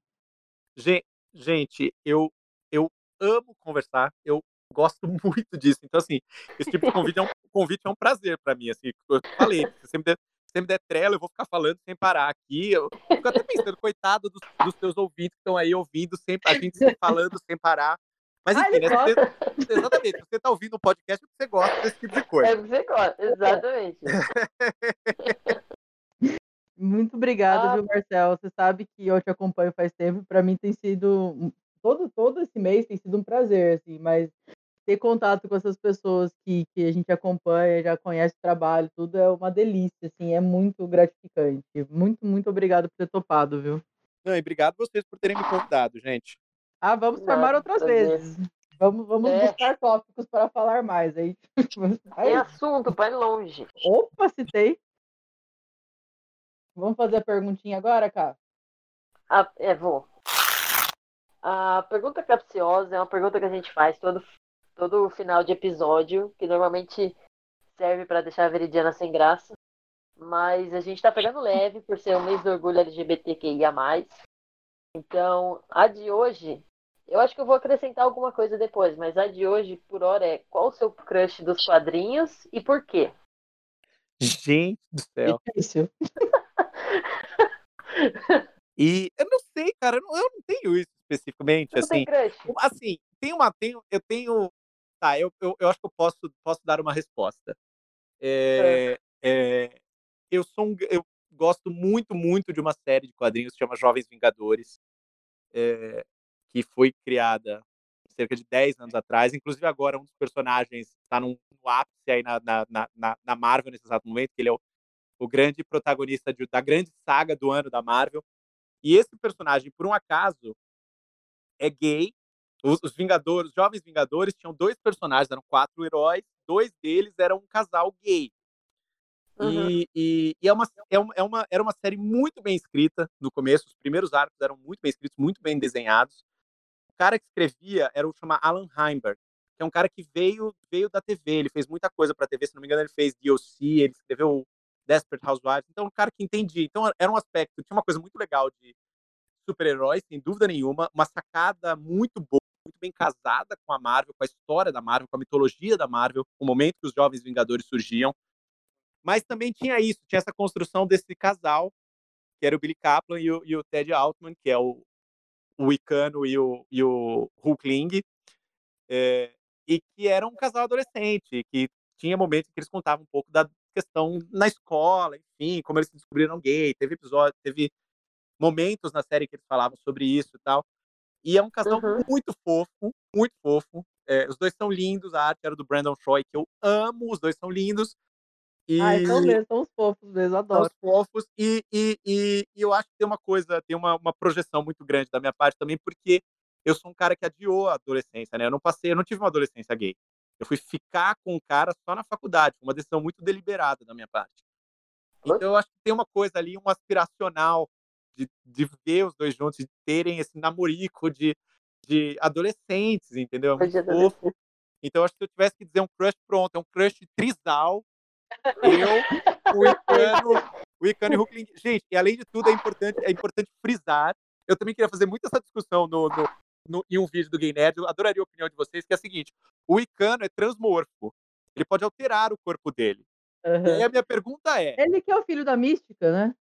Gente, eu, eu amo conversar, eu gosto muito disso. Então, assim, esse tipo de convite é um, convite é um prazer para mim. Assim, eu falei, se você me der, se me der trela, eu vou ficar falando sem parar aqui. Eu fico até pensando, coitado dos, dos teus ouvintes que estão aí ouvindo, sempre, a gente falando sem parar. Mas Ah, enfim, né, você- exatamente, você tá ouvindo um podcast, é porque você gosta desse tipo de É coisa. o que você gosta, exatamente. Muito obrigada, Ah. viu, Marcel? Você sabe que eu te acompanho faz tempo. Para mim tem sido todo todo esse mês tem sido um prazer, assim. Mas ter contato com essas pessoas que, que a gente acompanha, já conhece o trabalho, tudo é uma delícia, assim. É muito gratificante. Muito, muito obrigado por ter topado, viu? Não, e obrigado vocês por terem me convidado, gente. Ah, vamos formar outras prazer. vezes. Vamos, vamos É. buscar tópicos para falar mais. Aí, Tem assunto ir longe. Opa, citei. Vamos fazer a perguntinha agora, cara? Ah, é, vou. A pergunta capciosa é uma pergunta que a gente faz todo, todo final de episódio, que normalmente serve para deixar a Veridiana sem graça. Mas a gente tá pegando leve por ser o mês do orgulho LGBTQIA. Então, a de hoje, eu acho que eu vou acrescentar alguma coisa depois, mas a de hoje, por hora, é qual o seu crush dos quadrinhos e por quê? Gente do céu. Difícil. E eu não sei, cara, eu não, eu não tenho isso especificamente, Você não assim. tem crush? Assim, tem uma, tenho, eu tenho, tá, eu, eu, eu acho que eu posso, posso dar uma resposta. É, é, eu sou um, eu gosto muito, muito de uma série de quadrinhos que chama Jovens Vingadores, é, que foi criada cerca de 10 anos atrás. Inclusive agora um dos personagens está no ápice aí na, na, na, na Marvel nesse exato momento, que ele é o, o grande protagonista de, da grande saga do ano da Marvel. E esse personagem, por um acaso, é gay. Os, os Vingadores, os Jovens Vingadores, tinham dois personagens, eram quatro heróis, dois deles eram um casal gay. Uhum. E, e, e é, uma, é, uma, é uma, era uma série muito bem escrita no começo, os primeiros arcos eram muito bem escritos, muito bem desenhados. Cara que escrevia era o chamado Alan Heinberg, que é um cara que veio, veio da TV, ele fez muita coisa para TV, se não me engano, ele fez DLC, ele escreveu Desperate Housewives, então um cara que entendia. Então era um aspecto, tinha uma coisa muito legal de super-heróis, sem dúvida nenhuma, uma sacada muito boa, muito bem casada com a Marvel, com a história da Marvel, com a mitologia da Marvel, o momento que os Jovens Vingadores surgiam. Mas também tinha isso, tinha essa construção desse casal, que era o Billy Kaplan e o, e o Ted Altman, que é o, o Icano e o, e o Hulkling, é, e que era um casal adolescente, que tinha momentos que eles contavam um pouco da questão na escola, enfim, como eles se descobriram gay, teve episódio, teve momentos na série que eles falavam sobre isso e tal. E é um casal Uhum. muito fofo, muito fofo. É, os dois são lindos, a arte era do Brandon Choi, que eu amo, os dois são lindos. E Ah, são mesmo, são os fofos mesmo, são adoro. os fofos. E, e, e, e eu acho que tem uma coisa, tem uma, uma projeção muito grande da minha parte também, porque eu sou um cara que adiou a adolescência, né? Eu não passei, eu não tive uma adolescência gay. Eu fui ficar com o cara só na faculdade, uma decisão muito deliberada da minha parte. Então eu acho que tem uma coisa ali, um aspiracional de, de ver os dois juntos, de terem esse namorico de, de adolescentes, entendeu? É muito fofo. Então eu acho que se eu tivesse que dizer um crush, pronto, é um crush trisal. Eu, o Icano, o Icano e o Hulkling. Gente, e além de tudo, é importante, é importante frisar. Eu também queria fazer muito essa discussão no, no, no, em um vídeo do Gay Nerd. Eu adoraria a opinião de vocês, que é a seguinte: o Icano é transmorfo. Ele pode alterar o corpo dele. E aí a minha pergunta é: Ele que é o filho da mística, né?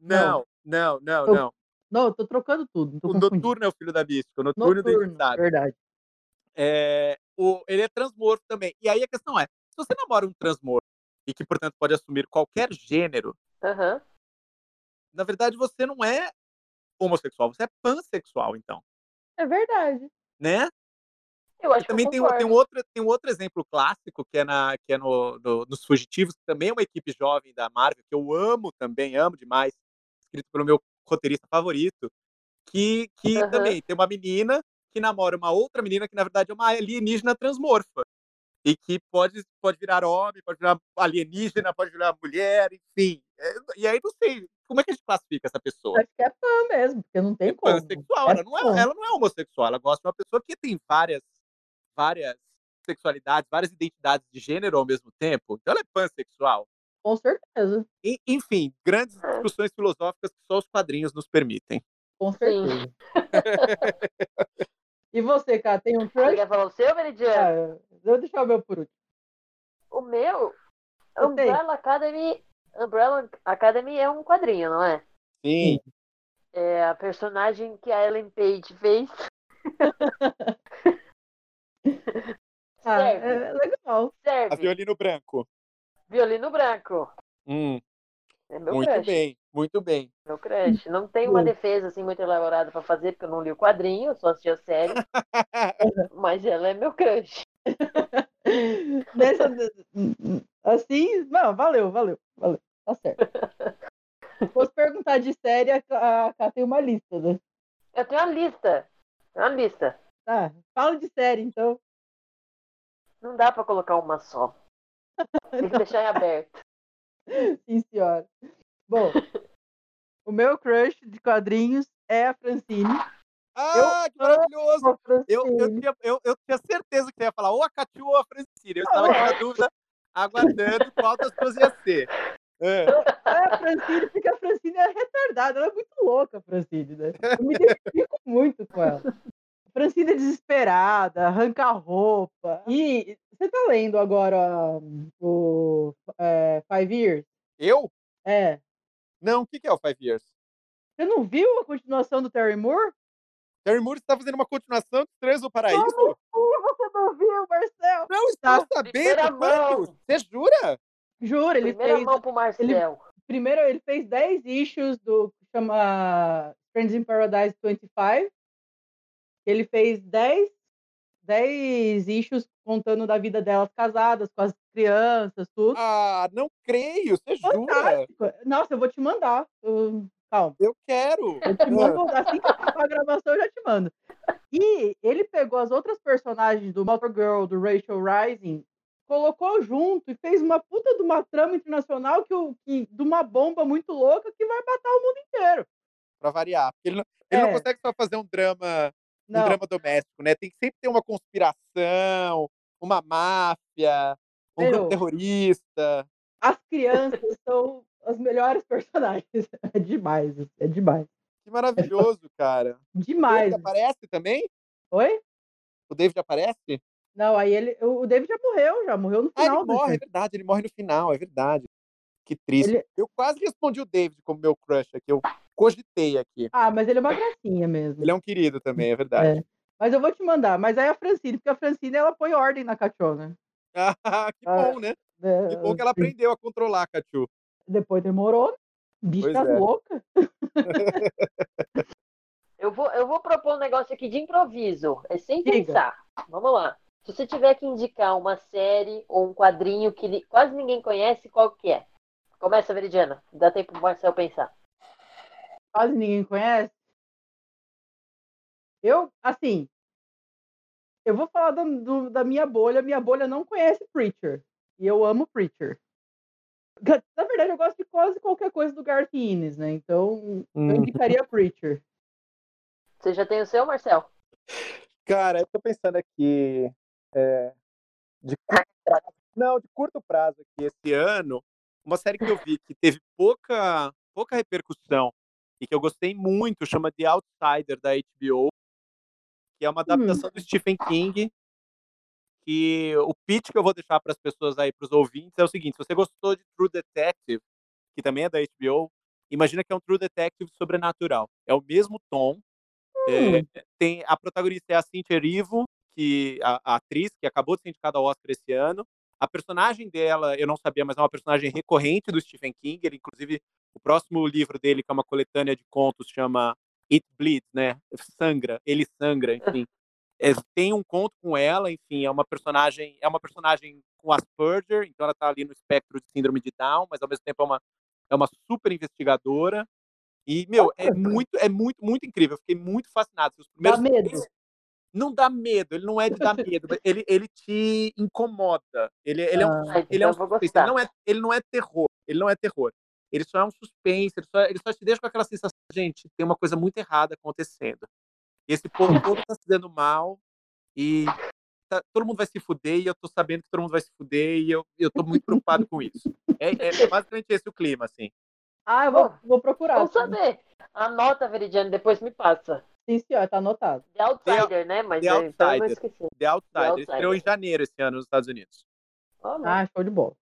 não, não, não, Eu- não. Não, eu tô trocando tudo, tô O. Noturno é o filho da mística, o Noturno, do Noturno, Invisível. verdade. É, o, ele é transmorfo também. E aí a questão é: se você namora um transmorfo e que, portanto, pode assumir qualquer gênero, Aham. na verdade você não é homossexual, você é pansexual, então. É verdade. Né? Eu acho E também que tem, um- tem, um outro, tem um outro exemplo clássico, que é, na, que é no, no- nos Fugitivos, que também é uma equipe jovem da Marvel, que eu amo também, amo demais, escrito pelo meu roteirista favorito, que, que Aham. também tem uma menina que namora uma outra menina que, na verdade, é uma alienígena transmorfa. E que pode, pode virar homem, pode virar alienígena, pode virar mulher, enfim. É, E aí, não sei, como é que a gente classifica essa pessoa? Acho que é fã mesmo, porque não tem é como. pansexual, É ela não, é, ela não é homossexual, ela gosta de uma pessoa que tem várias, várias sexualidades, várias identidades de gênero ao mesmo tempo, então ela é pansexual. Com certeza. E- enfim, grandes É. discussões filosóficas que só os quadrinhos nos permitem. Com certeza. e você, cara, tem um Você crush? quer falar o seu, Veridiano? Ah, eu vou deixar o meu por último. O meu, Eu tenho. Umbrella Academy, Umbrella Academy é um quadrinho, não é? Sim, É a personagem que a Ellen Page fez. Ah, Serve. é legal. A Serve. violino branco. Violino branco. Hum, É meu muito crush. bem, muito bem. Meu crush. Não tem uma defesa assim muito elaborada pra fazer, porque eu não li o quadrinho, só assisti a série. mas ela é meu crush. Nessa, assim, não, valeu, valeu, valeu. Tá certo. Se fosse perguntar de série, a Cá tem uma lista, né? Eu tenho uma lista. Tenho uma lista. Tá, fala de série, então. Não dá pra colocar uma só. Tem que deixar em aberto. Sim, senhora. Bom, o meu crush de quadrinhos é a Francine. Ah, que maravilhoso! A. Eu, eu, tinha, eu, eu tinha certeza que você ia falar ou a Catiu ou a Francine. Eu estava aqui na dúvida, aguardando qual das duas ia ser. É. É a Francine, porque a Francine é retardada, ela é muito louca, a Francine, né? Eu me identifico muito com ela. A Francine é desesperada, arranca a roupa. E você tá lendo agora o é, Five Years? Eu? É. Não, o que, que é o Five Years? Você não viu a continuação do Terry Moore? Terry Moore está fazendo uma continuação de Três do Paraíso? Uh, você não viu, Marcel? Não estou Tá. Sabendo, mão. Você jura? Juro, ele Primeira fez. mão pro Marcel. Primeiro, ele fez 10 issues do que chama Friends in Paradise 25. Ele fez 10, 10 issues contando da vida delas casadas, com as crianças, tudo. Ah, não creio, você jura? Nossa, eu vou te mandar. Eu- Calma. Eu quero. Eu te mando, assim que acabar a gravação, eu já te mando. E ele pegou as outras personagens do Motor Girl, do Rachel Rising, colocou junto e fez uma puta de uma trama internacional que, o- que, de uma bomba muito louca que vai matar o mundo inteiro. Pra variar. Ele, não, ele não É. consegue só fazer um drama, um Não, drama doméstico, né? Tem que sempre ter uma conspiração, uma máfia, um grupo terrorista. as crianças são as melhores personagens. É demais, é demais. Que maravilhoso, cara. O Demais. David aparece também? Oi? O David aparece? Não, aí ele. O David já morreu, já morreu no Ah, final ele do morre, é filme. verdade, ele morre no final, é verdade. Que triste. Ele- Eu quase respondi o David como meu crush aqui, eu cogitei aqui. Ah, mas ele é uma gracinha mesmo. Ele é um querido também, é verdade. Mas eu vou te mandar. Mas aí a Francine, porque a Francine ela põe ordem na cachorra. Ah, que Ah, bom, né? né? Que bom que ela aprendeu a controlar a Cachu. Depois demorou. Bicha Pois é. louca. Eu vou, eu vou propor um negócio aqui de improviso. É sem Diga. pensar. Vamos lá. Se você tiver que indicar uma série ou um quadrinho que quase ninguém conhece, qual que é? Começa, Veridiana. Dá tempo pro Marcel pensar. Quase ninguém conhece. Eu, assim. Eu vou falar do- do- da minha bolha. Minha bolha não conhece Preacher. E eu amo Preacher. Na verdade, eu gosto de quase qualquer coisa do Garth Innes, né? Então, eu Hum. indicaria Preacher. Você já tem o seu, Marcel? Cara, eu tô pensando aqui. é, de curto prazo. Não, de curto prazo aqui, esse ano, uma série que eu vi que teve pouca, pouca repercussão e que eu gostei muito, chama The Outsider da HBO, que é uma adaptação do Stephen King. Que o pitch que eu vou deixar para as pessoas aí, para os ouvintes, é o seguinte: se você gostou de True Detective, que também é da HBO, imagina que é um True Detective sobrenatural. É o mesmo tom, é, tem a protagonista é a Cynthia Erivo, que a, a atriz que acabou de ser indicada ao Oscar esse ano. A personagem dela, eu não sabia, mas é uma personagem recorrente do Stephen King. Ele, inclusive, o próximo livro dele, que é uma coletânea de contos, chama It Bleeds, né? Sangra, ele sangra, enfim. É, tem um conto com ela, enfim, é uma personagem, é uma personagem com Asperger, então ela está ali no espectro de síndrome de Down, mas ao mesmo tempo é uma é uma super investigadora. E, meu, é muito, é muito, muito incrível. Eu fiquei muito fascinado. Os Dá primeiros medo. três- não dá medo, ele não é de dar medo, ele, ele te incomoda. Ele, ele é um, Ah, ele é um então eu vou suspense, gostar. ele não é, ele não é terror, ele não é terror. Ele só é um suspense, ele só, ele só te deixa com aquela sensação, gente, tem uma coisa muito errada acontecendo. Esse povo todo tá se dando mal e tá- todo mundo vai se fuder e eu tô sabendo que todo mundo vai se fuder e eu, eu tô muito preocupado com isso. É, é basicamente esse o clima, assim. Ah, eu vou, vou procurar. Vamos saber. Anota, Veridiana, depois me passa. Sim, senhor, tá anotado. The Outsider, né? Mas The é, então eu não Outsider. esqueci. The Outsider, Outsider. estreou em janeiro esse ano nos Estados Unidos. Olha. Ah, show de bola.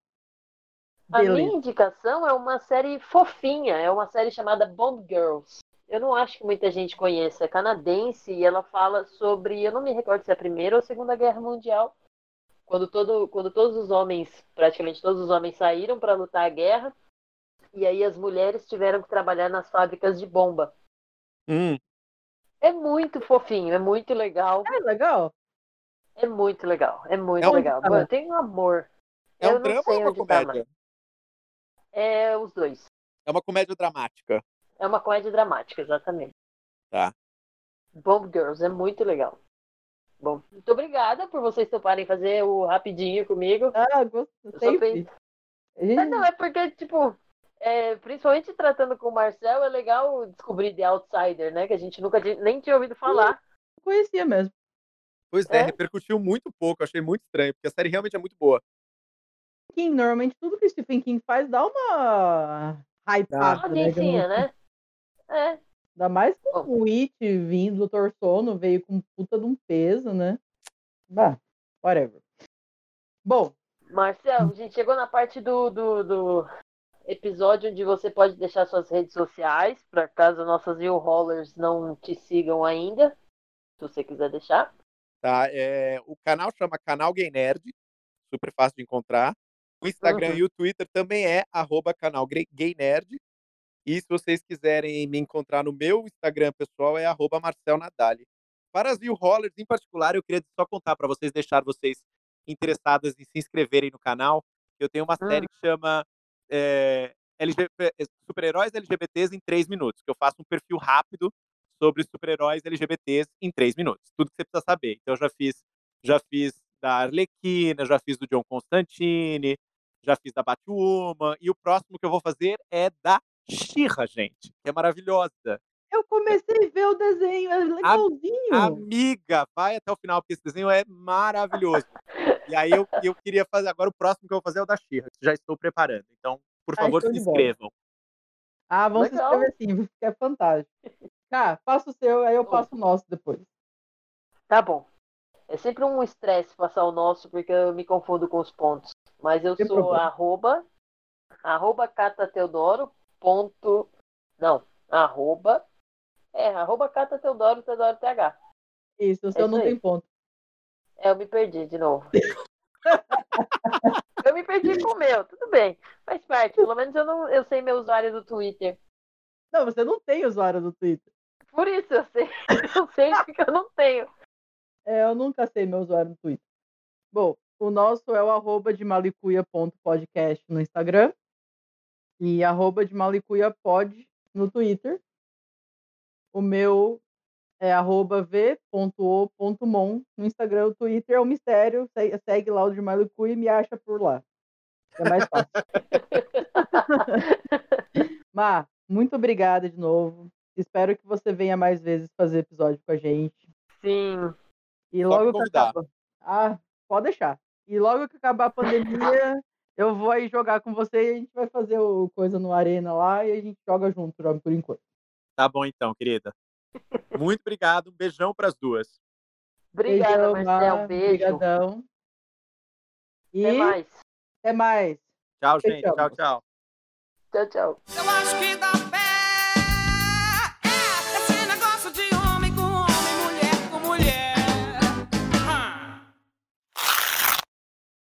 A Beleza. minha indicação é uma série fofinha, é uma série chamada Bond Girls. eu não acho que muita gente conheça. É canadense e ela fala sobre, eu não me recordo se é a Primeira ou a Segunda Guerra Mundial, quando, todo, quando todos os homens, praticamente todos os homens saíram para lutar a guerra, e aí as mulheres tiveram que trabalhar nas fábricas de bomba. Hum. É muito fofinho, é muito legal. É legal. É muito legal, é muito É um- legal. Mano, tem um amor. É Eu um drama ou uma tá, comédia? É os dois. É uma comédia dramática. É uma comédia dramática, exatamente. Tá. Bomb Girls, é muito legal. Bom, muito obrigada por vocês toparem fazer o rapidinho comigo. Ah. A gente É, não, é porque, tipo, é, principalmente tratando com o Marcel, é legal descobrir The Outsider, né? Que a gente nunca tinha- nem tinha ouvido falar. não conhecia mesmo. Pois é, É? repercutiu muito pouco. Achei muito estranho, porque a série realmente é muito boa. King, normalmente tudo que o Stephen King faz dá uma hypada, Uma né? audiência, né? É. Ainda mais com o It vindo do Torsono, veio com puta de um peso, né? Bah, whatever. Bom, Marcel, a gente chegou na parte do, do, do episódio onde você pode deixar suas redes sociais, para caso nossas New Rollers não te sigam ainda, se você quiser deixar. Tá? É, o canal chama Canal Gay Nerd, super fácil de encontrar. O Instagram Uhum. e o Twitter também é arroba canal. E se vocês quiserem me encontrar no meu Instagram pessoal, é arroba Marcel Nadali. Para as View Rollers, em particular, eu queria só contar para vocês, deixar vocês interessadas em se inscreverem no canal. Eu tenho uma Hum. série que chama é, LG Super-Heróis LGBTs em 3 minutos, que eu faço um perfil rápido sobre super-heróis LGBTs em 3 minutos. Tudo que você precisa saber. Então, eu já fiz, já fiz da Arlequina, já fiz do John Constantine, já fiz da Batwoman, e o próximo que eu vou fazer é da Xirra, gente, que é maravilhosa. eu comecei a ver o desenho, é legalzinho. Amiga, vai até o final, porque esse desenho é maravilhoso. E aí eu, eu queria fazer, agora o próximo que eu vou fazer é o da Xirra, já estou preparando. Então, por Ai, favor, se inscrevam. Ah, vamos se Legal. inscrever sim, porque é fantástico. Tá, faça o seu, aí eu faço o nosso depois. Tá bom. É sempre um estresse passar o nosso, porque eu me confundo com os pontos. Mas eu Sem sou problema. arroba, arroba catateodoro, ponto, não, arroba, é, arroba catateodoro, teodoro, th. Isso, o seu isso não tem ponto. É, eu me perdi de novo. eu me perdi com o meu, tudo bem. Faz parte, pelo menos eu, não, eu sei meu usuário do Twitter. Não, você não tem usuário do Twitter. Por isso eu sei, eu sei porque eu não tenho. É, eu nunca sei meu usuário no Twitter. Bom, o nosso é o arroba de malicuia.podcast no Instagram e arroba de malicuiapod no Twitter. O meu é arroba v.o.mon no Instagram. O Twitter é um mistério. Segue, segue lá o de Malicuia e me acha por lá. É mais fácil. Má, muito obrigada de novo. Espero que você venha mais vezes fazer episódio com a gente. Sim. E Só logo que acaba. Ah, pode deixar. E logo que acabar a pandemia, eu vou aí jogar com você e a gente vai fazer o coisa no Arena lá e a gente joga junto, joga por enquanto. Tá bom então, querida. Muito obrigado, um beijão para as duas. Obrigada, Marcel. Beijo. Brigadão. E Até mais. Até mais. Tchau, Te gente. Tchau, tchau. Tchau, tchau.